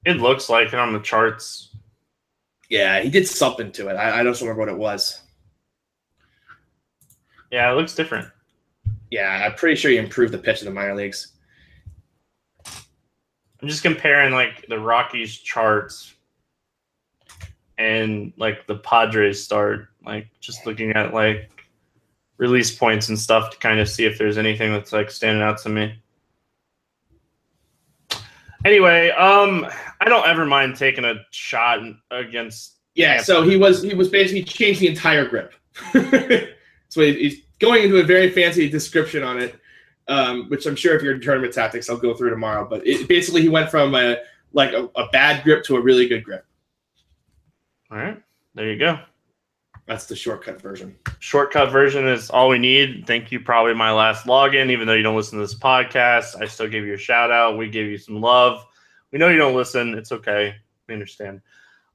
It looks like it on the charts. Yeah, he did something to it. I, I don't remember what it was. Yeah, it looks different. Yeah, I'm pretty sure he improved the pitch in the minor leagues. I'm just comparing like the Rockies charts and like the Padres start, like just looking at like release points and stuff to kind of see if there's anything that's like standing out to me. Anyway, um, I don't ever mind taking a shot against. Yeah, Yeah. so he was he was basically changed the entire grip. so he's going into a very fancy description on it, um, which I'm sure if you're in tournament tactics, I'll go through tomorrow. But it, basically, he went from a like a, a bad grip to a really good grip. All right, there you go. That's the shortcut version. Shortcut version is all we need. Thank you. Probably my last login, even though you don't listen to this podcast. I still give you a shout out. We give you some love. We know you don't listen. It's okay. We understand.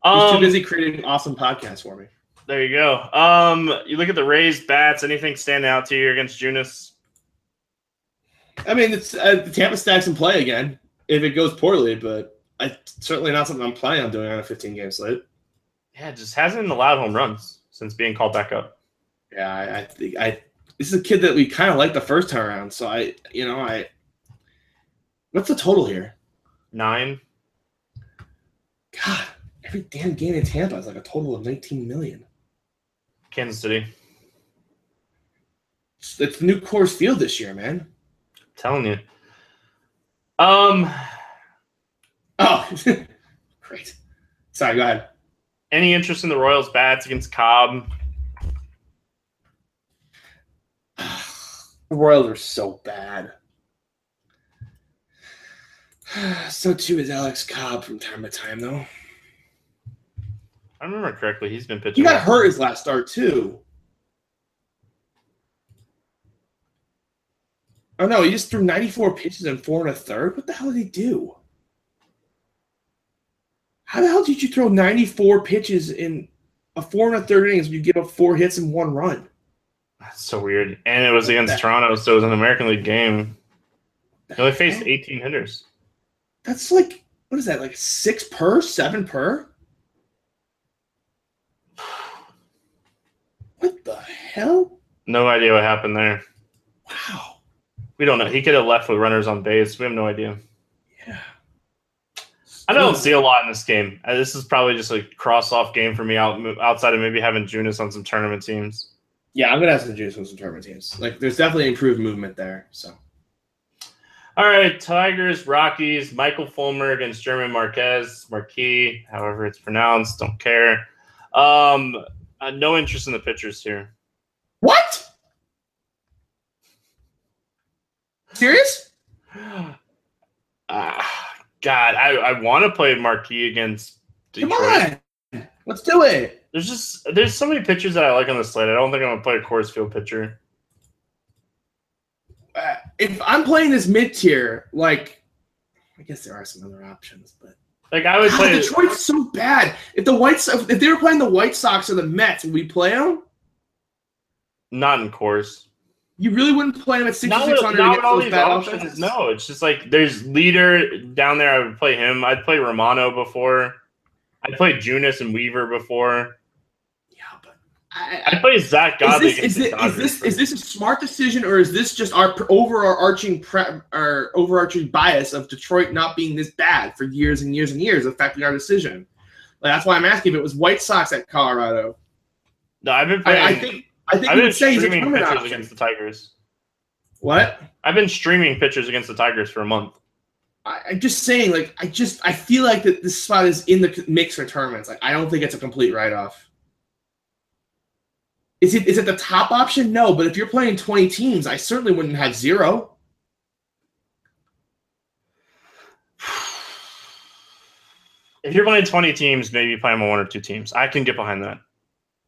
He's Um, too busy creating awesome podcasts for me. There you go. Um, you look at the Rays bats. Anything stand out to you against Junis? I mean, it's uh, the Tampa stacks in play again if it goes poorly, but I certainly not something I'm planning on doing on a 15 game slate. Yeah, just hasn't allowed home runs since being called back up. Yeah, I, I think I. This is a kid that we kind of liked the first time around, so I, you know, I What's the total here? Nine. God, every damn game in Tampa is like a total of 19 million. Kansas City. It's, it's the new Coors Field this year, man. I'm telling you. Um, Oh, great. Sorry, go ahead. Any interest in the Royals bats against Cobb? The Royals are so bad. So too is Alex Cobb from time to time, though. I remember correctly. He's been pitching. He got hurt his last start too. Oh no, he just threw 94 pitches in four and a third. What the hell did he do? How the hell did you throw 94 pitches in a four and a third innings when you give up four hits and one run? That's so weird. And it was against Toronto, so it was an American League game. The He only faced hell? 18 hitters. That's like what is that? Like six per, seven per? What the hell? No idea what happened there. Wow. We don't know. He could have left with runners on base. We have no idea. I don't see a lot in this game. Uh, This is probably just a cross-off game for me out, outside of maybe having Junis on some tournament teams. Yeah, I'm gonna have some juice on some tournament teams. Like, there's definitely improved movement there. So All right, Tigers, Rockies, Michael Fulmer against German Marquez, Marquis, however it's pronounced, don't care. Um, uh, no interest in the pitchers here. what? Serious? God, I, I want to play Marquis against Detroit. Come on, let's do it. There's just there's so many pitchers that I like on the slate. I don't think I'm gonna play a Coors Field pitcher. Uh, if I'm playing this mid tier, like, I guess there are some other options, but Like I would God, play. Detroit's so bad. If the White Sox, if they were playing the White Sox or the Mets, would we play them? Not in Coors. You really wouldn't play him at Not with, 6,600 not against all these options. offenses? No, it's just like there's leader down there. I would play him. I'd play Romano before. I played Junis and Weaver before. Yeah, but I, I play Zack Godley is this, is, this, is this is this a smart decision or is this just our overarching pre, our overarching bias of Detroit not being this bad for years and years and years affecting our decision? Like, that's why I'm asking if it was White Sox at Colorado. no, I've been playing. I, I think I think I've you been would say he's a streaming tournament pitchers option. against the Tigers. What? I've been streaming pitchers against the Tigers for a month. I, I'm just saying, like, I just I feel like that this spot is in the mix for tournaments. Like, I don't think it's a complete write off. Is it is it the top option? No, but if you're playing 20 teams, I certainly wouldn't have zero. If you're playing 20 teams, maybe play them on one or two teams. I can get behind that.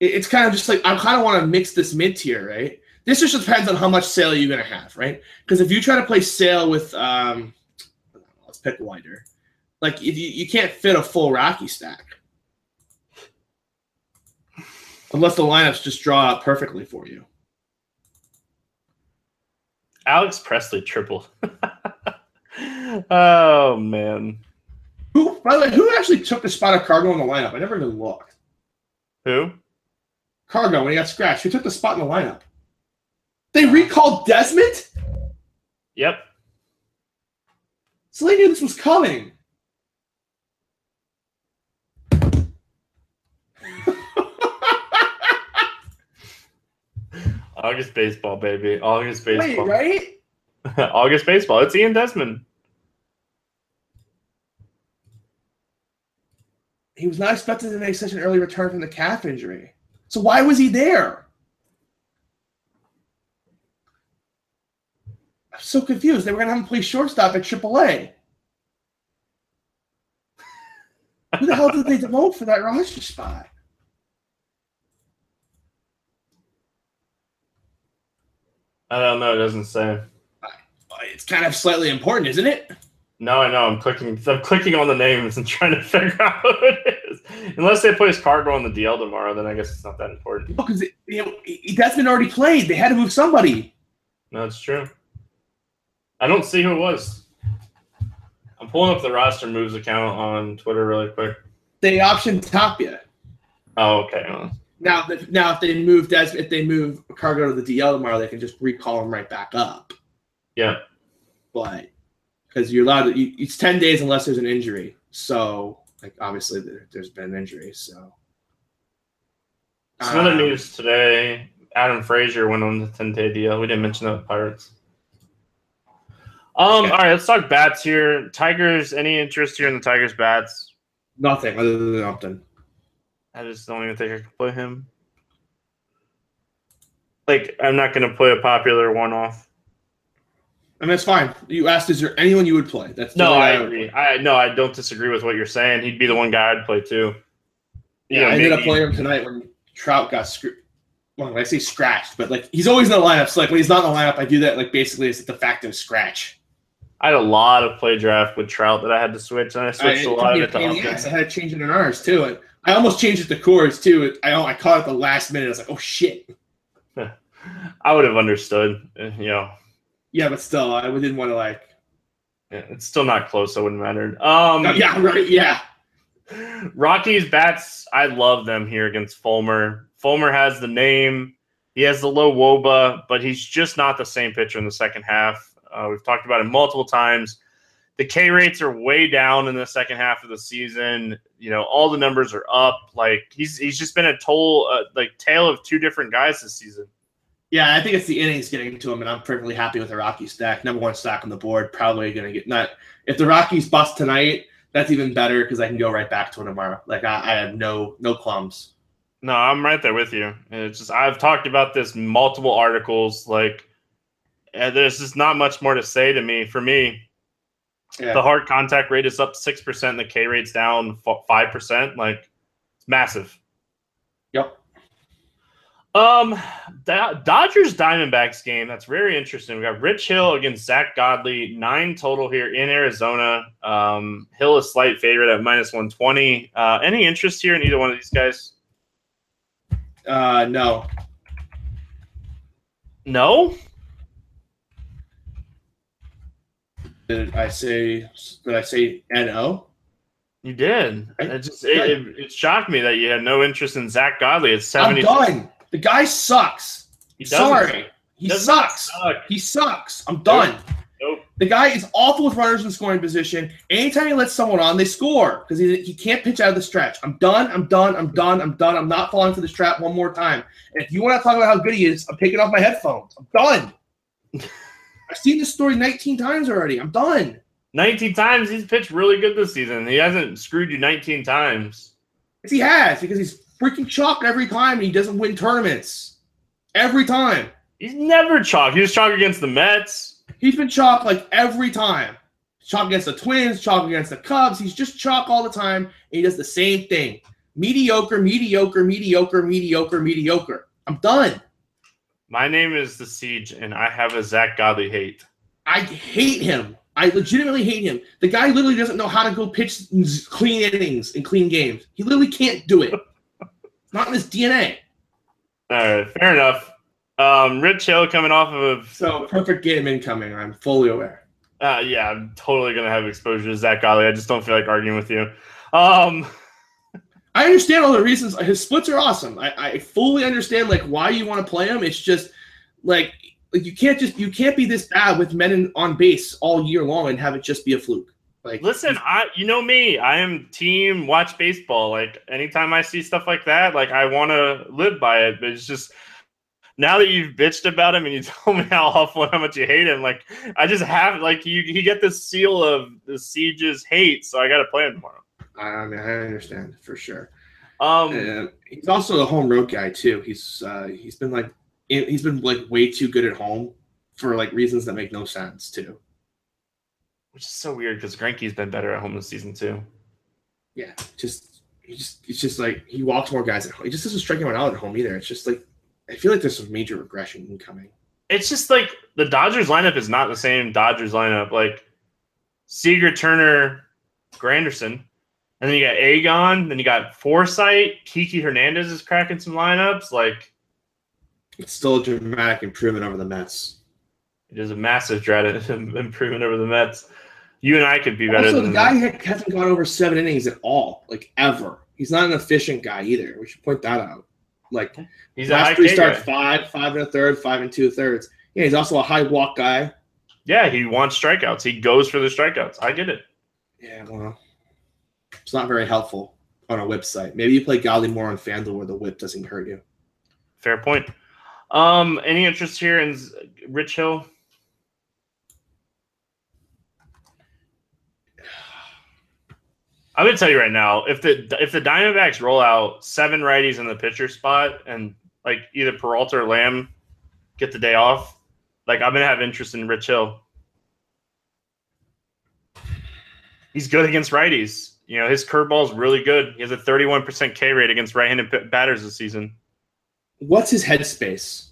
It- it's kind of just like I kind of want to mix this mid tier, right? This just depends on how much sale you're gonna have, right? Because if you try to play sale with, um, let's pick wider, like if you, you can't fit a full Rocky stack unless the lineups just draw out perfectly for you. Alex Presley triple. oh man, Who, by the way, who actually took the spot of Cargo in the lineup? I never even looked. who? Cargo when he got scratched, who took the spot in the lineup? They recalled Desmond. Yep. So they knew this was coming. August baseball, baby. August baseball. Wait, right? August baseball. It's Ian Desmond. He was not expected to make such an early return from the calf injury. So why was he there? I'm so confused. They were going to have him play shortstop at AAA. Who the hell did they devote for that roster spot? I don't know. It doesn't say. It's kind of slightly important, isn't it? No, I know. I'm clicking. I'm clicking on the names and trying to figure out who it is. Unless they place Cargo on the DL tomorrow, then I guess it's not that important. Because you know, Desmond already played. They had to move somebody. No, it's true. I don't see who it was. I'm pulling up the roster moves account on Twitter really quick. They optioned Tapia. Oh, okay. Well, Now, if- now if they move Des, if they move Cargo to the DL tomorrow, they can just recall him right back up. Yeah. But because you're allowed to. You, it's ten days unless there's an injury. So like obviously there, has been injury. So some other um, news today: Adam Frazier went on the ten day DL. We didn't mention that Pirates. Um. Okay. All right. Let's talk bats here. Tigers. Any interest here in the Tigers bats? Nothing other than Upton. I just don't even think I can play him. Like, I'm not going to play a popular one off. I mean, that's fine. You asked, is there anyone you would play? That's no, I agree. I no, I don't disagree with what you're saying. He'd be the one guy I'd play too. Yeah, know, I ended up playing him tonight when Trout got screwed. Well, I say scratched, but like he's always in the lineup. So like when he's not in the lineup, I do that like basically as a de facto scratch. I had a lot of play draft with Trout that I had to switch, and I switched I, a lot of it to yes, I had to change it in ours too. And I almost changed it to Coors too. I I caught it at the last minute. I was like, oh shit. I would have understood, uh, you know. Yeah, but still, I didn't want to like. Yeah, it's still not close, so it wouldn't matter. Um, yeah, right. Yeah. Rockies bats, I love them here against Fulmer. Fulmer has the name, he has the low woba, but he's just not the same pitcher in the second half. Uh, we've talked about it multiple times. The K rates are way down in the second half of the season. You know, all the numbers are up. Like he's he's just been a total uh, like tale of two different guys this season. Yeah, I think it's the innings getting to him, and I'm perfectly happy with the Rockies stack. Number one stack on the board. Probably going to get not. If the Rockies bust tonight, that's even better because I can go right back to it tomorrow. Like I, I have no no clumps. No, I'm right there with you. It's just I've talked about this multiple articles. Like, there's just not much more to say to me. For me, yeah. the hard contact rate is up six percent, the K rate's down five percent. Like, it's massive. Yep. Um, Dodgers Diamondbacks game. That's very interesting. We got Rich Hill against Zack Godley. Nine total here in Arizona. Um, Hill is slight favorite at minus one twenty. Uh, any interest here in either one of these guys? Uh, no. No. Did I say? Did I say no? You did. It just it, it, it, shocked me that you had no interest in Zack Godley. It's seventy. I'm done. The guy sucks. He Sorry. He sucks. Suck. He sucks. I'm done. Nope. nope. The guy is awful with runners in scoring position. Anytime he lets someone on, they score because he, he can't pitch out of the stretch. I'm done. I'm done. I'm done. I'm done. I'm not falling for this trap one more time. And if you want to talk about how good he is, I'm taking off my headphones. I'm done. I've seen this story 19 times already. I'm done. 19 times? He's pitched really good this season. He hasn't screwed you 19 times. Yes, he has because he's freaking chalk every time and he doesn't win tournaments. Every time. He's never chalk. He was chalk against the Mets. He's been chalk like every time. Chalk against the Twins, chalk against the Cubs. He's just chalk all the time. And he does the same thing. Mediocre, mediocre, mediocre, mediocre, mediocre. I'm done. My name is The Siege, and I have a Zack Godley hate. I hate him. I legitimately hate him. The guy literally doesn't know how to go pitch clean innings and clean games. He literally can't do it. not in his DNA. All right, fair enough. Um, Rich Hill coming off of so perfect game incoming. I'm fully aware. Uh, yeah, I'm totally gonna have exposure to Zack Godley. I just don't feel like arguing with you. Um, I understand all the reasons. His splits are awesome. I, I fully understand like why you want to play him. It's just like like you can't just you can't be this bad with men in, on base all year long and have it just be a fluke. Like, listen, I you know me, I am team watch baseball. Like, anytime I see stuff like that, like I want to live by it. But it's just now that you've bitched about him and you told me how awful and how much you hate him, like I just have like you you get the seal of the siege's hate, so I got to play him tomorrow. I mean, I understand for sure. Um, he's also a home road guy too. He's uh, he's been like he's been like way too good at home for like reasons that make no sense too which is so weird because Greinke's been better at home this season too. Yeah, just he just it's just like he walks more guys at home. He just doesn't strike anyone out at home either. It's just like I feel like there's some major regression coming. It's just like the Dodgers lineup is not the same Dodgers lineup. Like Seager, Turner, Granderson, and then you got Agon, then you got Forsythe. Kiki Hernandez is cracking some lineups. Like it's still a dramatic improvement over the Mets. It is a massive dramatic improvement over the Mets you and I could be better. Also, the guy hasn't gone over seven innings at all, like ever. He's not an efficient guy either. We should point that out. Like he's last three starts, five, five and a third, five and two thirds. Yeah, he's also a high walk guy. Yeah, he wants strikeouts. He goes for the strikeouts. I get it. Yeah, well, it's not very helpful on a website. Maybe you play Godley more on FanDuel where the whip doesn't hurt you. Fair point. Um, any interest here in Rich Hill? I'm gonna tell you right now, if the if the Diamondbacks roll out seven righties in the pitcher spot and like either Peralta or Lamb get the day off, like I'm gonna have interest in Rich Hill. He's good against righties. You know, his curveball is really good. He has a 31% K rate against right-handed batters this season. What's his headspace?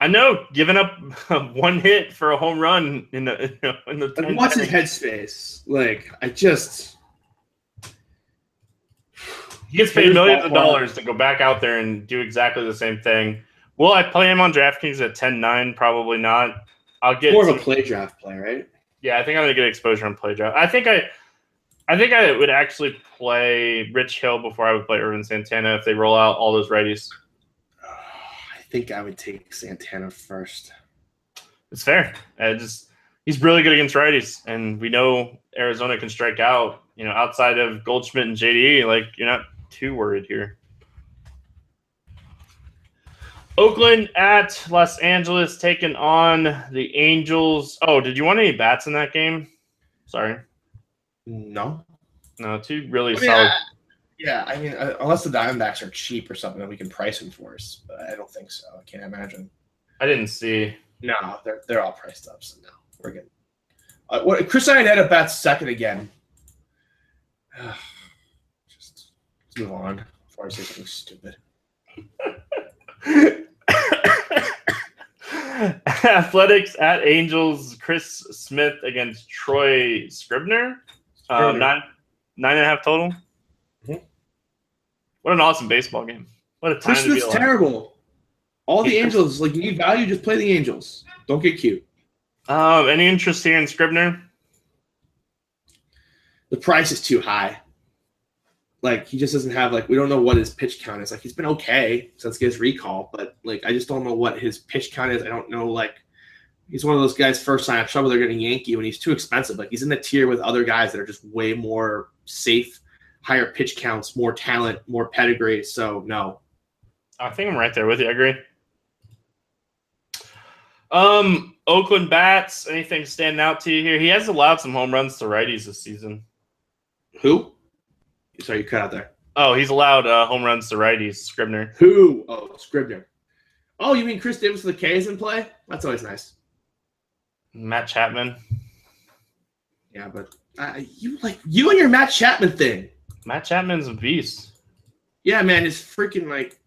I know, giving up one hit for a home run in the in the. Like, what's his headspace? Like, I just. He gets paid millions of dollars to go back out there and do exactly the same thing. Will I play him on DraftKings at 10-9? Probably not. I'll get more of a play draft play, right? Yeah, I think I'm gonna get exposure on play draft. I think I, I think I would actually play Rich Hill before I would play Ervin Santana if they roll out all those righties. I think I would take Santana first. It's fair. I just he's really good against righties, and we know Arizona can strike out. You know, outside of Goldschmidt and JD, like you're not too worried here. Oakland at Los Angeles taking on the Angels. Oh, did you want any bats in that game? Sorry. No. No, two really I mean, solid. I- yeah, I mean, uh, unless the Diamondbacks are cheap or something that we can price them for us, but I don't think so. I can't imagine. I didn't see. No, they're they're all priced up. So no, we're good. Uh, what, Chris Iannetta bats second again. Just let's move on before I say something stupid. Athletics at Angels. Chris Smith against Troy Scribner. Um, Scribner. nine nine and a half total. Mhm. What an awesome baseball game! What a time Chris Smith's terrible. All the Angels, like you need value, just play the Angels. Don't get cute. Um, any interest here in Scribner? The price is too high. Like he just doesn't have like we don't know what his pitch count is. Like he's been okay since his recall, but like I just don't know what his pitch count is. I don't know like he's one of those guys first sign up trouble they're getting Yankee when he's too expensive. Like he's in the tier with other guys that are just way more safe, higher pitch counts, more talent, more pedigree. So no. I think I'm right there with you. I agree. Um, Oakland bats. Anything standing out to you here? He has allowed some home runs to righties this season. Who? Sorry, you cut out there. Oh, he's allowed uh, home runs to righties. Scribner. Who? Oh, Scribner. Oh, you mean Chris Davis with the K's in play? That's always nice. Matt Chapman. Yeah, but uh, you like you and your Matt Chapman thing. Matt Chapman's a beast. Yeah, man, it's freaking like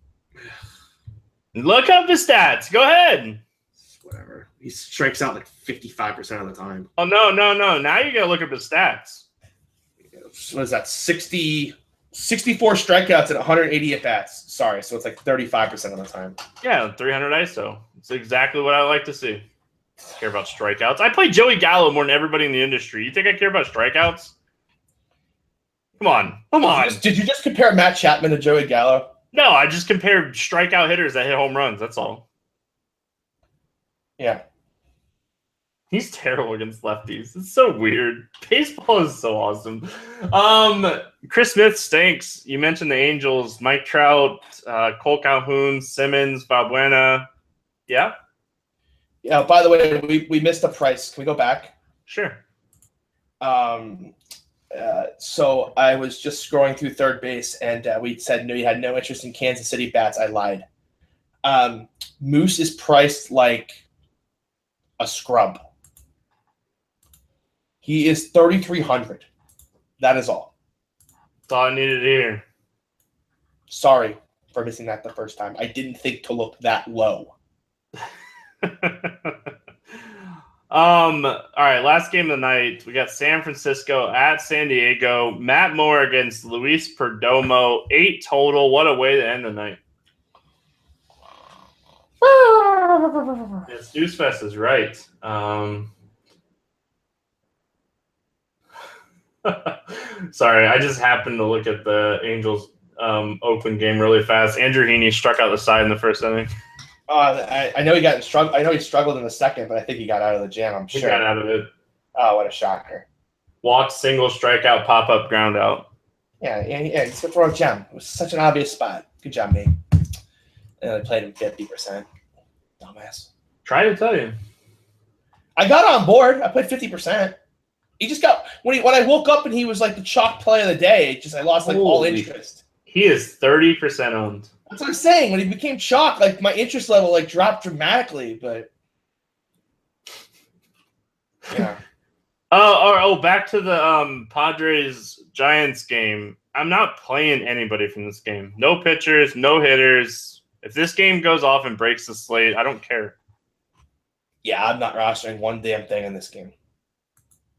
Look up the stats. Go ahead. whatever. He strikes out like fifty-five percent of the time. Oh no, no, no. Now you gotta look up the stats. What is that? 60, 64 strikeouts and 180 at bats. Sorry, so it's like thirty-five percent of the time. Yeah, 300 ISO. It's exactly what I like to see. Care about strikeouts. I play Joey Gallo more than everybody in the industry. You think I care about strikeouts? Come on, come on. Did you just- Did you just compare Matt Chapman to Joey Gallo? No, I just compared strikeout hitters that hit home runs. That's all. Yeah. He's terrible against lefties. It's so weird. Baseball is so awesome. Um, Chris Smith stinks. You mentioned the Angels, Mike Trout, uh, Kole Calhoun, Simmons, Valbuena. Yeah, Yeah. By the way, we, we missed the price. Can we go back? sure. Um, uh, so I was just scrolling through third base, and uh, we said no, you had no interest in Kansas City bats. I lied. Um, Moose is priced like a scrub. He is thirty three hundred. That is all. That's all I needed to hear. Sorry for missing that the first time. I didn't think to look that low. um. All right. Last game of the night, we got San Francisco at San Diego. Matt Moore against Luis Perdomo. Eight total. What a way to end the night. Yes, Deuce Fest is right. Um, sorry, I just happened to look at the Angels um, Oakland game really fast. Andrew Heaney struck out the side in the first inning. Uh, I, I know he got in struggle. I know he struggled in the second, but I think he got out of the jam. I'm sure He sure. got out of it. Oh, what a shocker! Walk, single, strikeout, pop up, ground out. Yeah, yeah, yeah. He's throw a gem. It was such an obvious spot. Good job, mate. And I played him fifty percent. Dumbass. Try to tell you. I got on board. I played fifty percent. He just got when he when I woke up and he was like the chalk play of the day. it Just I lost like all Holy- interest. He is 30% owned. That's what I'm saying. When he became chalk, like my interest level like dropped dramatically. But yeah, Oh, oh, oh, back to the um, Padres Giants game. I'm not playing anybody from this game. No pitchers, no hitters. If this game goes off and breaks the slate, I don't care. yeah, I'm not rostering one damn thing in this game.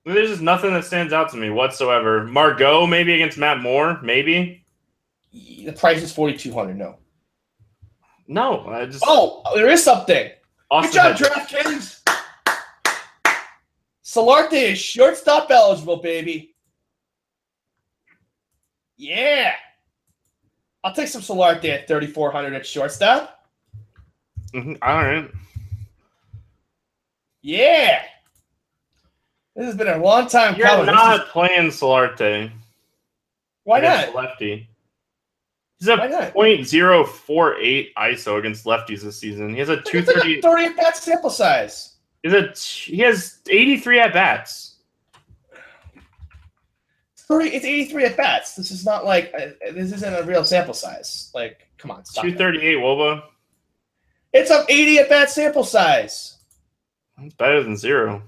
There's just nothing that stands out to me whatsoever. Margot, maybe against Matt Moore, maybe. The price is forty two hundred. No. No, I just. Oh, there is something. Austin Good job. DraftKings. Solarte is shortstop eligible, baby. Yeah. I'll take some Solarte at 3,400 at shortstop. Mhm, All right. Yeah. This has been a long time You're coming. Not playing Solarte. why not? Lefty. He's a Why not? .048 ISO against lefties this season. He has a It's a 230. 30 at bat sample size. He's a, he has 83 at bats. 30, it's 83 at bats. This is not like, uh, this isn't a real sample size. Like, come on. Stop it. 238 Woba. It's an 80 at bat sample size. That's better than zero.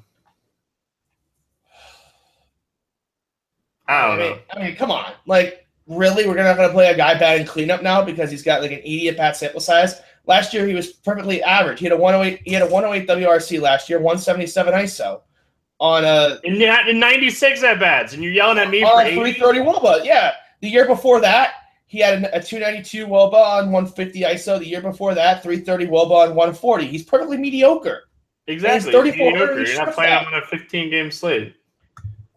I don't mean, know. I mean, come on. Like, really? We're not going to play a guy batting cleanup now because he's got like an 80 at bat sample size? Last year, he was perfectly average. He had a 108, he had a 108 WRC last year, 177 ISO on a, In, in 96 at bats, and you're yelling at me for on 80? 330 Woba. Yeah. The year before that, he had a, a 292 Woba on 150 ISO. The year before that, 330 Woba on 140. He's perfectly mediocre. Exactly. He's 34 mediocre. hundred You're not playing him on a 15 game slate.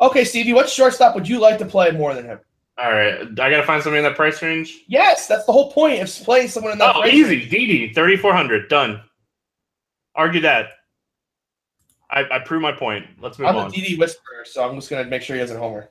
Okay, Stevie, what shortstop would you like to play more than him? All right. I got to find somebody in that price range. Yes, that's the whole point of playing someone in that Oh, easy. range. Didi, 3,400. Done. Argue that. I, I prove my point. Let's move I'm on. a Didi whisperer, so I'm just going to make sure he doesn't homer.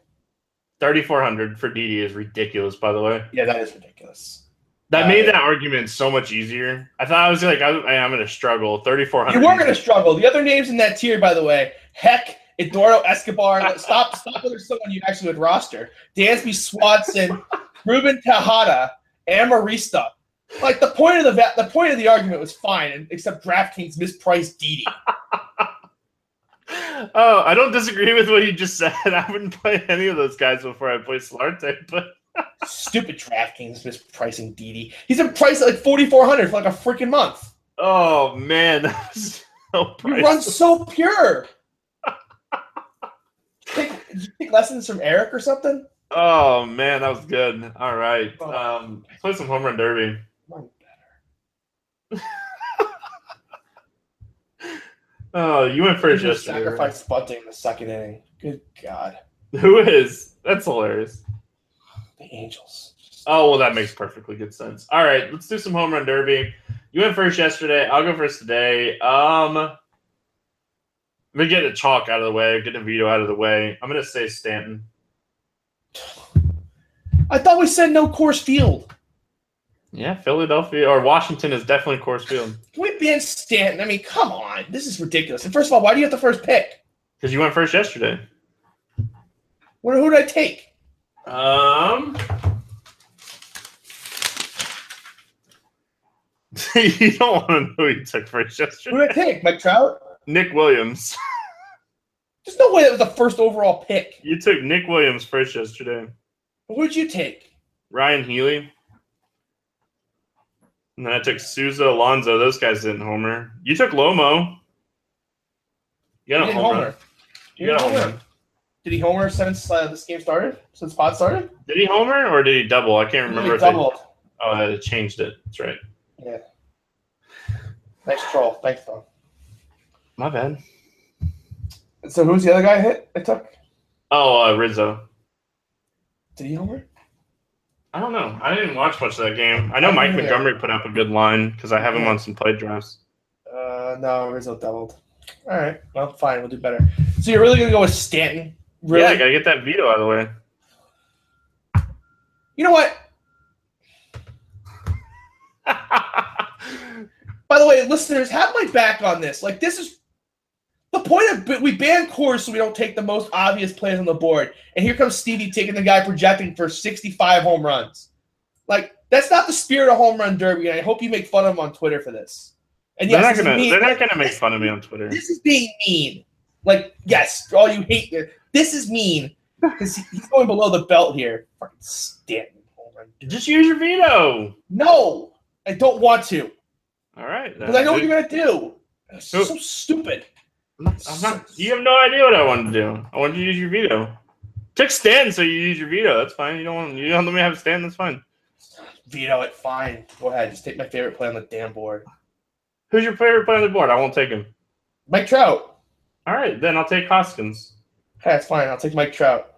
3,400 for Didi is ridiculous, by the way. Yeah, that is ridiculous. That Uh, made that argument so much easier. I thought I was like, I, I'm going to struggle. 3,400. You were going to struggle. The other names in that tier, by the way, Heck, Eduardo Escobar. stop, stop whether someone you actually would roster. Dansby Swanson, Ruben Tejada, Amarista. Like the point of the va- the point of the argument was fine, except DraftKings mispriced Didi. Oh, I don't disagree with what you just said. I wouldn't play any of those guys before I play Solarte, but Stupid DraftKings mispricing Didi. He's been priced at like forty four hundred for like a freaking month. oh man, so You pricey. run so pure. Take, did you take lessons from Eric or something? Oh man, that was good. All right, Oh. um, let's play some home run derby. Oh, you went first yesterday. Sacrifice bunting in the second inning. Good God, Who is? That's hilarious. the Angels. Oh well, that makes perfectly good sense. All right, let's do some home run derby. You went first yesterday. I'll go first today. Um, I'm gonna get a chalk out of the way. Get a veto out of the way. I'm gonna say Stanton. I thought we said no Coors Field. Yeah, Philadelphia or Washington is definitely Coors Field Can we ban Stanton? I mean, come on. This is ridiculous. And first of all, why do you have the first pick? because you went first yesterday. What, who did I take? Um, you don't want to know who you took first yesterday. Who did I take? Mike Trout? Nick Williams. There's no way that was the first overall pick. You took Nick Williams first yesterday. Who did you take? Ryon Healy. And then I took Souza, Alonso. Those guys didn't homer. You took Lomo. You got a didn't homer. You got a didn't homer. Did he homer since uh, this game started? Since pod started? Did he homer or did he double? I can't He remember. If they, doubled. oh, they changed it. That's right. Yeah. Nice troll. Thanks, though. My bad. So who's the other guy I hit? I took. Oh, uh, Rizzo. Did he homer? I don't know. I didn't watch much of that game. I know Mike Yeah. Montgomery put up a good line because I have him on some play drafts. Uh, no, Rizzo doubled. All right, well, fine, we'll do better. So you're really gonna go with Stanton? Really? Yeah, I gotta get that veto out of the way. you know what? By the way, listeners, have my back on this. Like, this is the point of we ban Coors so we don't take the most obvious plays on the board. And here comes Stevie taking the guy projecting for 65 home runs. Like, that's not the spirit of home run derby. And I hope you make fun of him on Twitter for this. And they're yes, not gonna. mean. They're not gonna make fun of me on Twitter. This is being mean. Like, yes, all you hate. This is mean because he's going below the belt here. Fucking Stanton. home run. Just use your veto. No, I don't want to All right. because I know what you're gonna do. It's so stupid. I'm not. You have no idea what I wanted to do. I wanted to use your veto. Took Stan, so you use your veto. That's fine. You don't want. You don't let me have Stan. That's fine. Veto it. Fine. Go ahead. Just take my favorite play on the damn board. Who's your favorite player on the board? I won't take him. Mike Trout. All right, then I'll take Hoskins. Okay, that's fine. I'll take Mike Trout.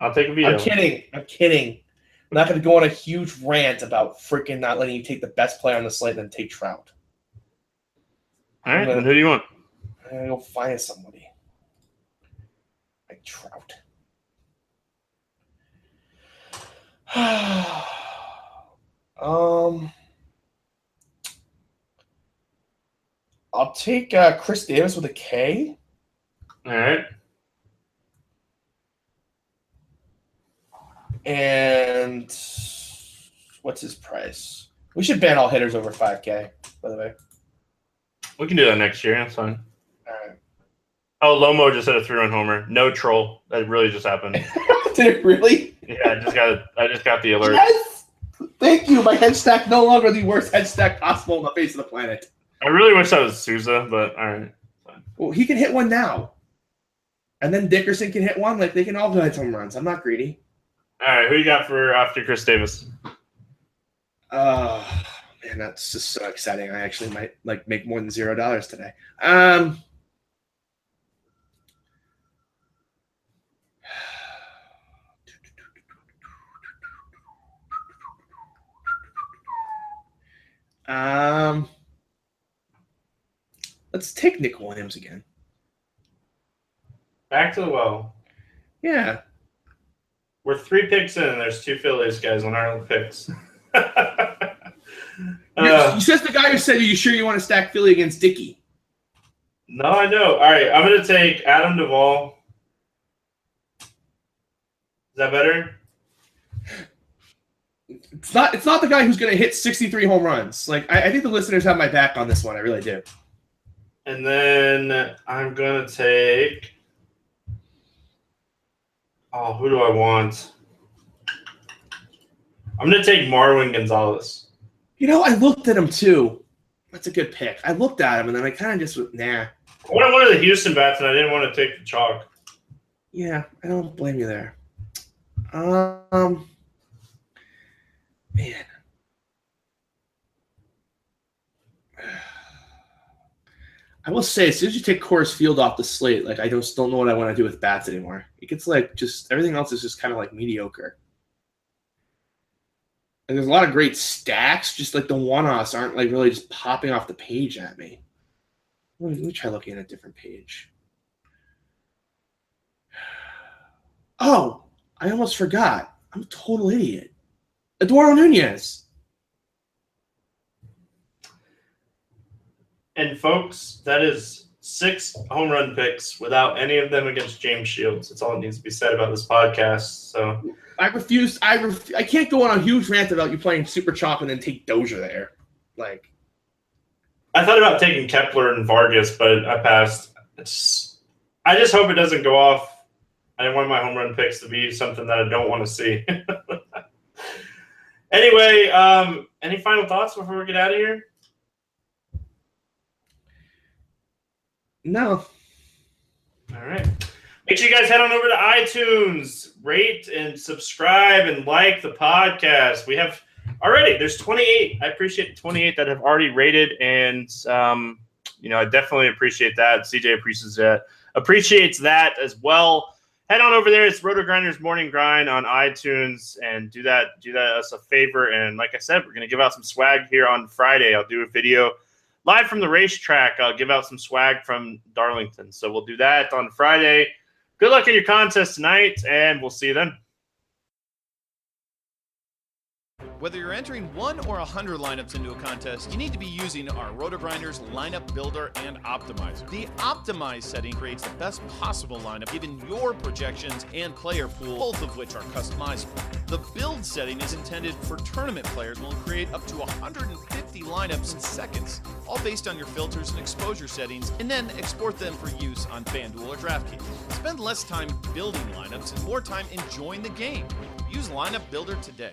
I'll take a veto. I'm kidding. I'm kidding. I'm not going to go on a huge rant about freaking not letting you take the best player on the slate and then take Trout. All right, then who do you want? I'm going to go find somebody. Mike Trout. um, I'll take uh, Chris Davis with a K. All right. And what's his price? We should ban all hitters over 5K, by the way. We can do that next year. That's fine. Right. Oh, Lomo just hit a three-run homer. No troll. That really just happened. Did it really? Yeah, I just got. I just got the alert. Yes! Thank you. My head stack no longer the worst head stack possible on the face of the planet. I really wish that was Souza, but all right. Well, he can hit one now. And then Dickerson can hit one. Like, they can all go hit home runs. I'm not greedy. All right, who you got for after Chris Davis? Oh, man, that's just so exciting. I actually might, like, make more than zero dollars today. Um... Um, let's take Nick Williams again. Back to the well. Yeah, We're three picks in, and there's two Phillies guys on our picks. you uh, says the guy who said, "Are you sure you want to stack Philly against Dickey?" no, I know. All right, I'm gonna take Adam Duvall. Is that better? It's not. It's not the guy who's going to hit 63 home runs. Like I, I think the listeners have my back on this one. I really do. And then I'm gonna take. Oh, who do I want? I'm gonna take Marwin Gonzalez. You know, I looked at him too. That's a good pick. I looked at him and then I kind of just went, nah. I wanted one of the Houston bats, and I didn't want to take the chalk. Yeah, I don't blame you there. Um, man. I will say, as soon as you take Coors Field off the slate, like I just don't know what I want to do with bats anymore. It gets like just everything else is just kind of like mediocre. And there's a lot of great stacks, just like the one-offs aren't like really just popping off the page at me. Let me, let me try looking at a different page. Oh, I almost forgot. I'm a total idiot. Eduardo Nunez. And folks, that is six home run picks without any of them against James Shields. That's all that needs to be said about this podcast. So I refuse. I ref, I can't go on a huge rant about you playing Super Chop and then take Dozier there. Like, I thought about taking Kepler and Vargas, but I passed. It's I just hope it doesn't go off. I didn't want my home run picks to be something that I don't want to see. anyway, um, any final thoughts before we get out of here? no. All right. Make sure you guys head on over to iTunes, rate and subscribe and like the podcast. We have already, there's 28. I appreciate 28 that have already rated. And, um, you know, I definitely appreciate that. CJ appreciates that, appreciates that as well. Head on over there. It's Roto Grinders Morning Grind on iTunes, and do that do that us a favor. And like I said, we're gonna give out some swag here on Friday. I'll do a video live from the racetrack. I'll give out some swag from Darlington. So we'll do that on Friday. Good luck in your contest tonight, and we'll see you then. Whether you're entering one or a hundred lineups into a contest, you need to be using our RotoGrinders lineup builder and optimizer. The optimize setting creates the best possible lineup given your projections and player pool, both of which are customizable. The build setting is intended for tournament players and will create up to 150 lineups in seconds, all based on your filters and exposure settings, and then export them for use on FanDuel or DraftKings. Spend less time building lineups and more time enjoying the game. Use Lineup Builder today.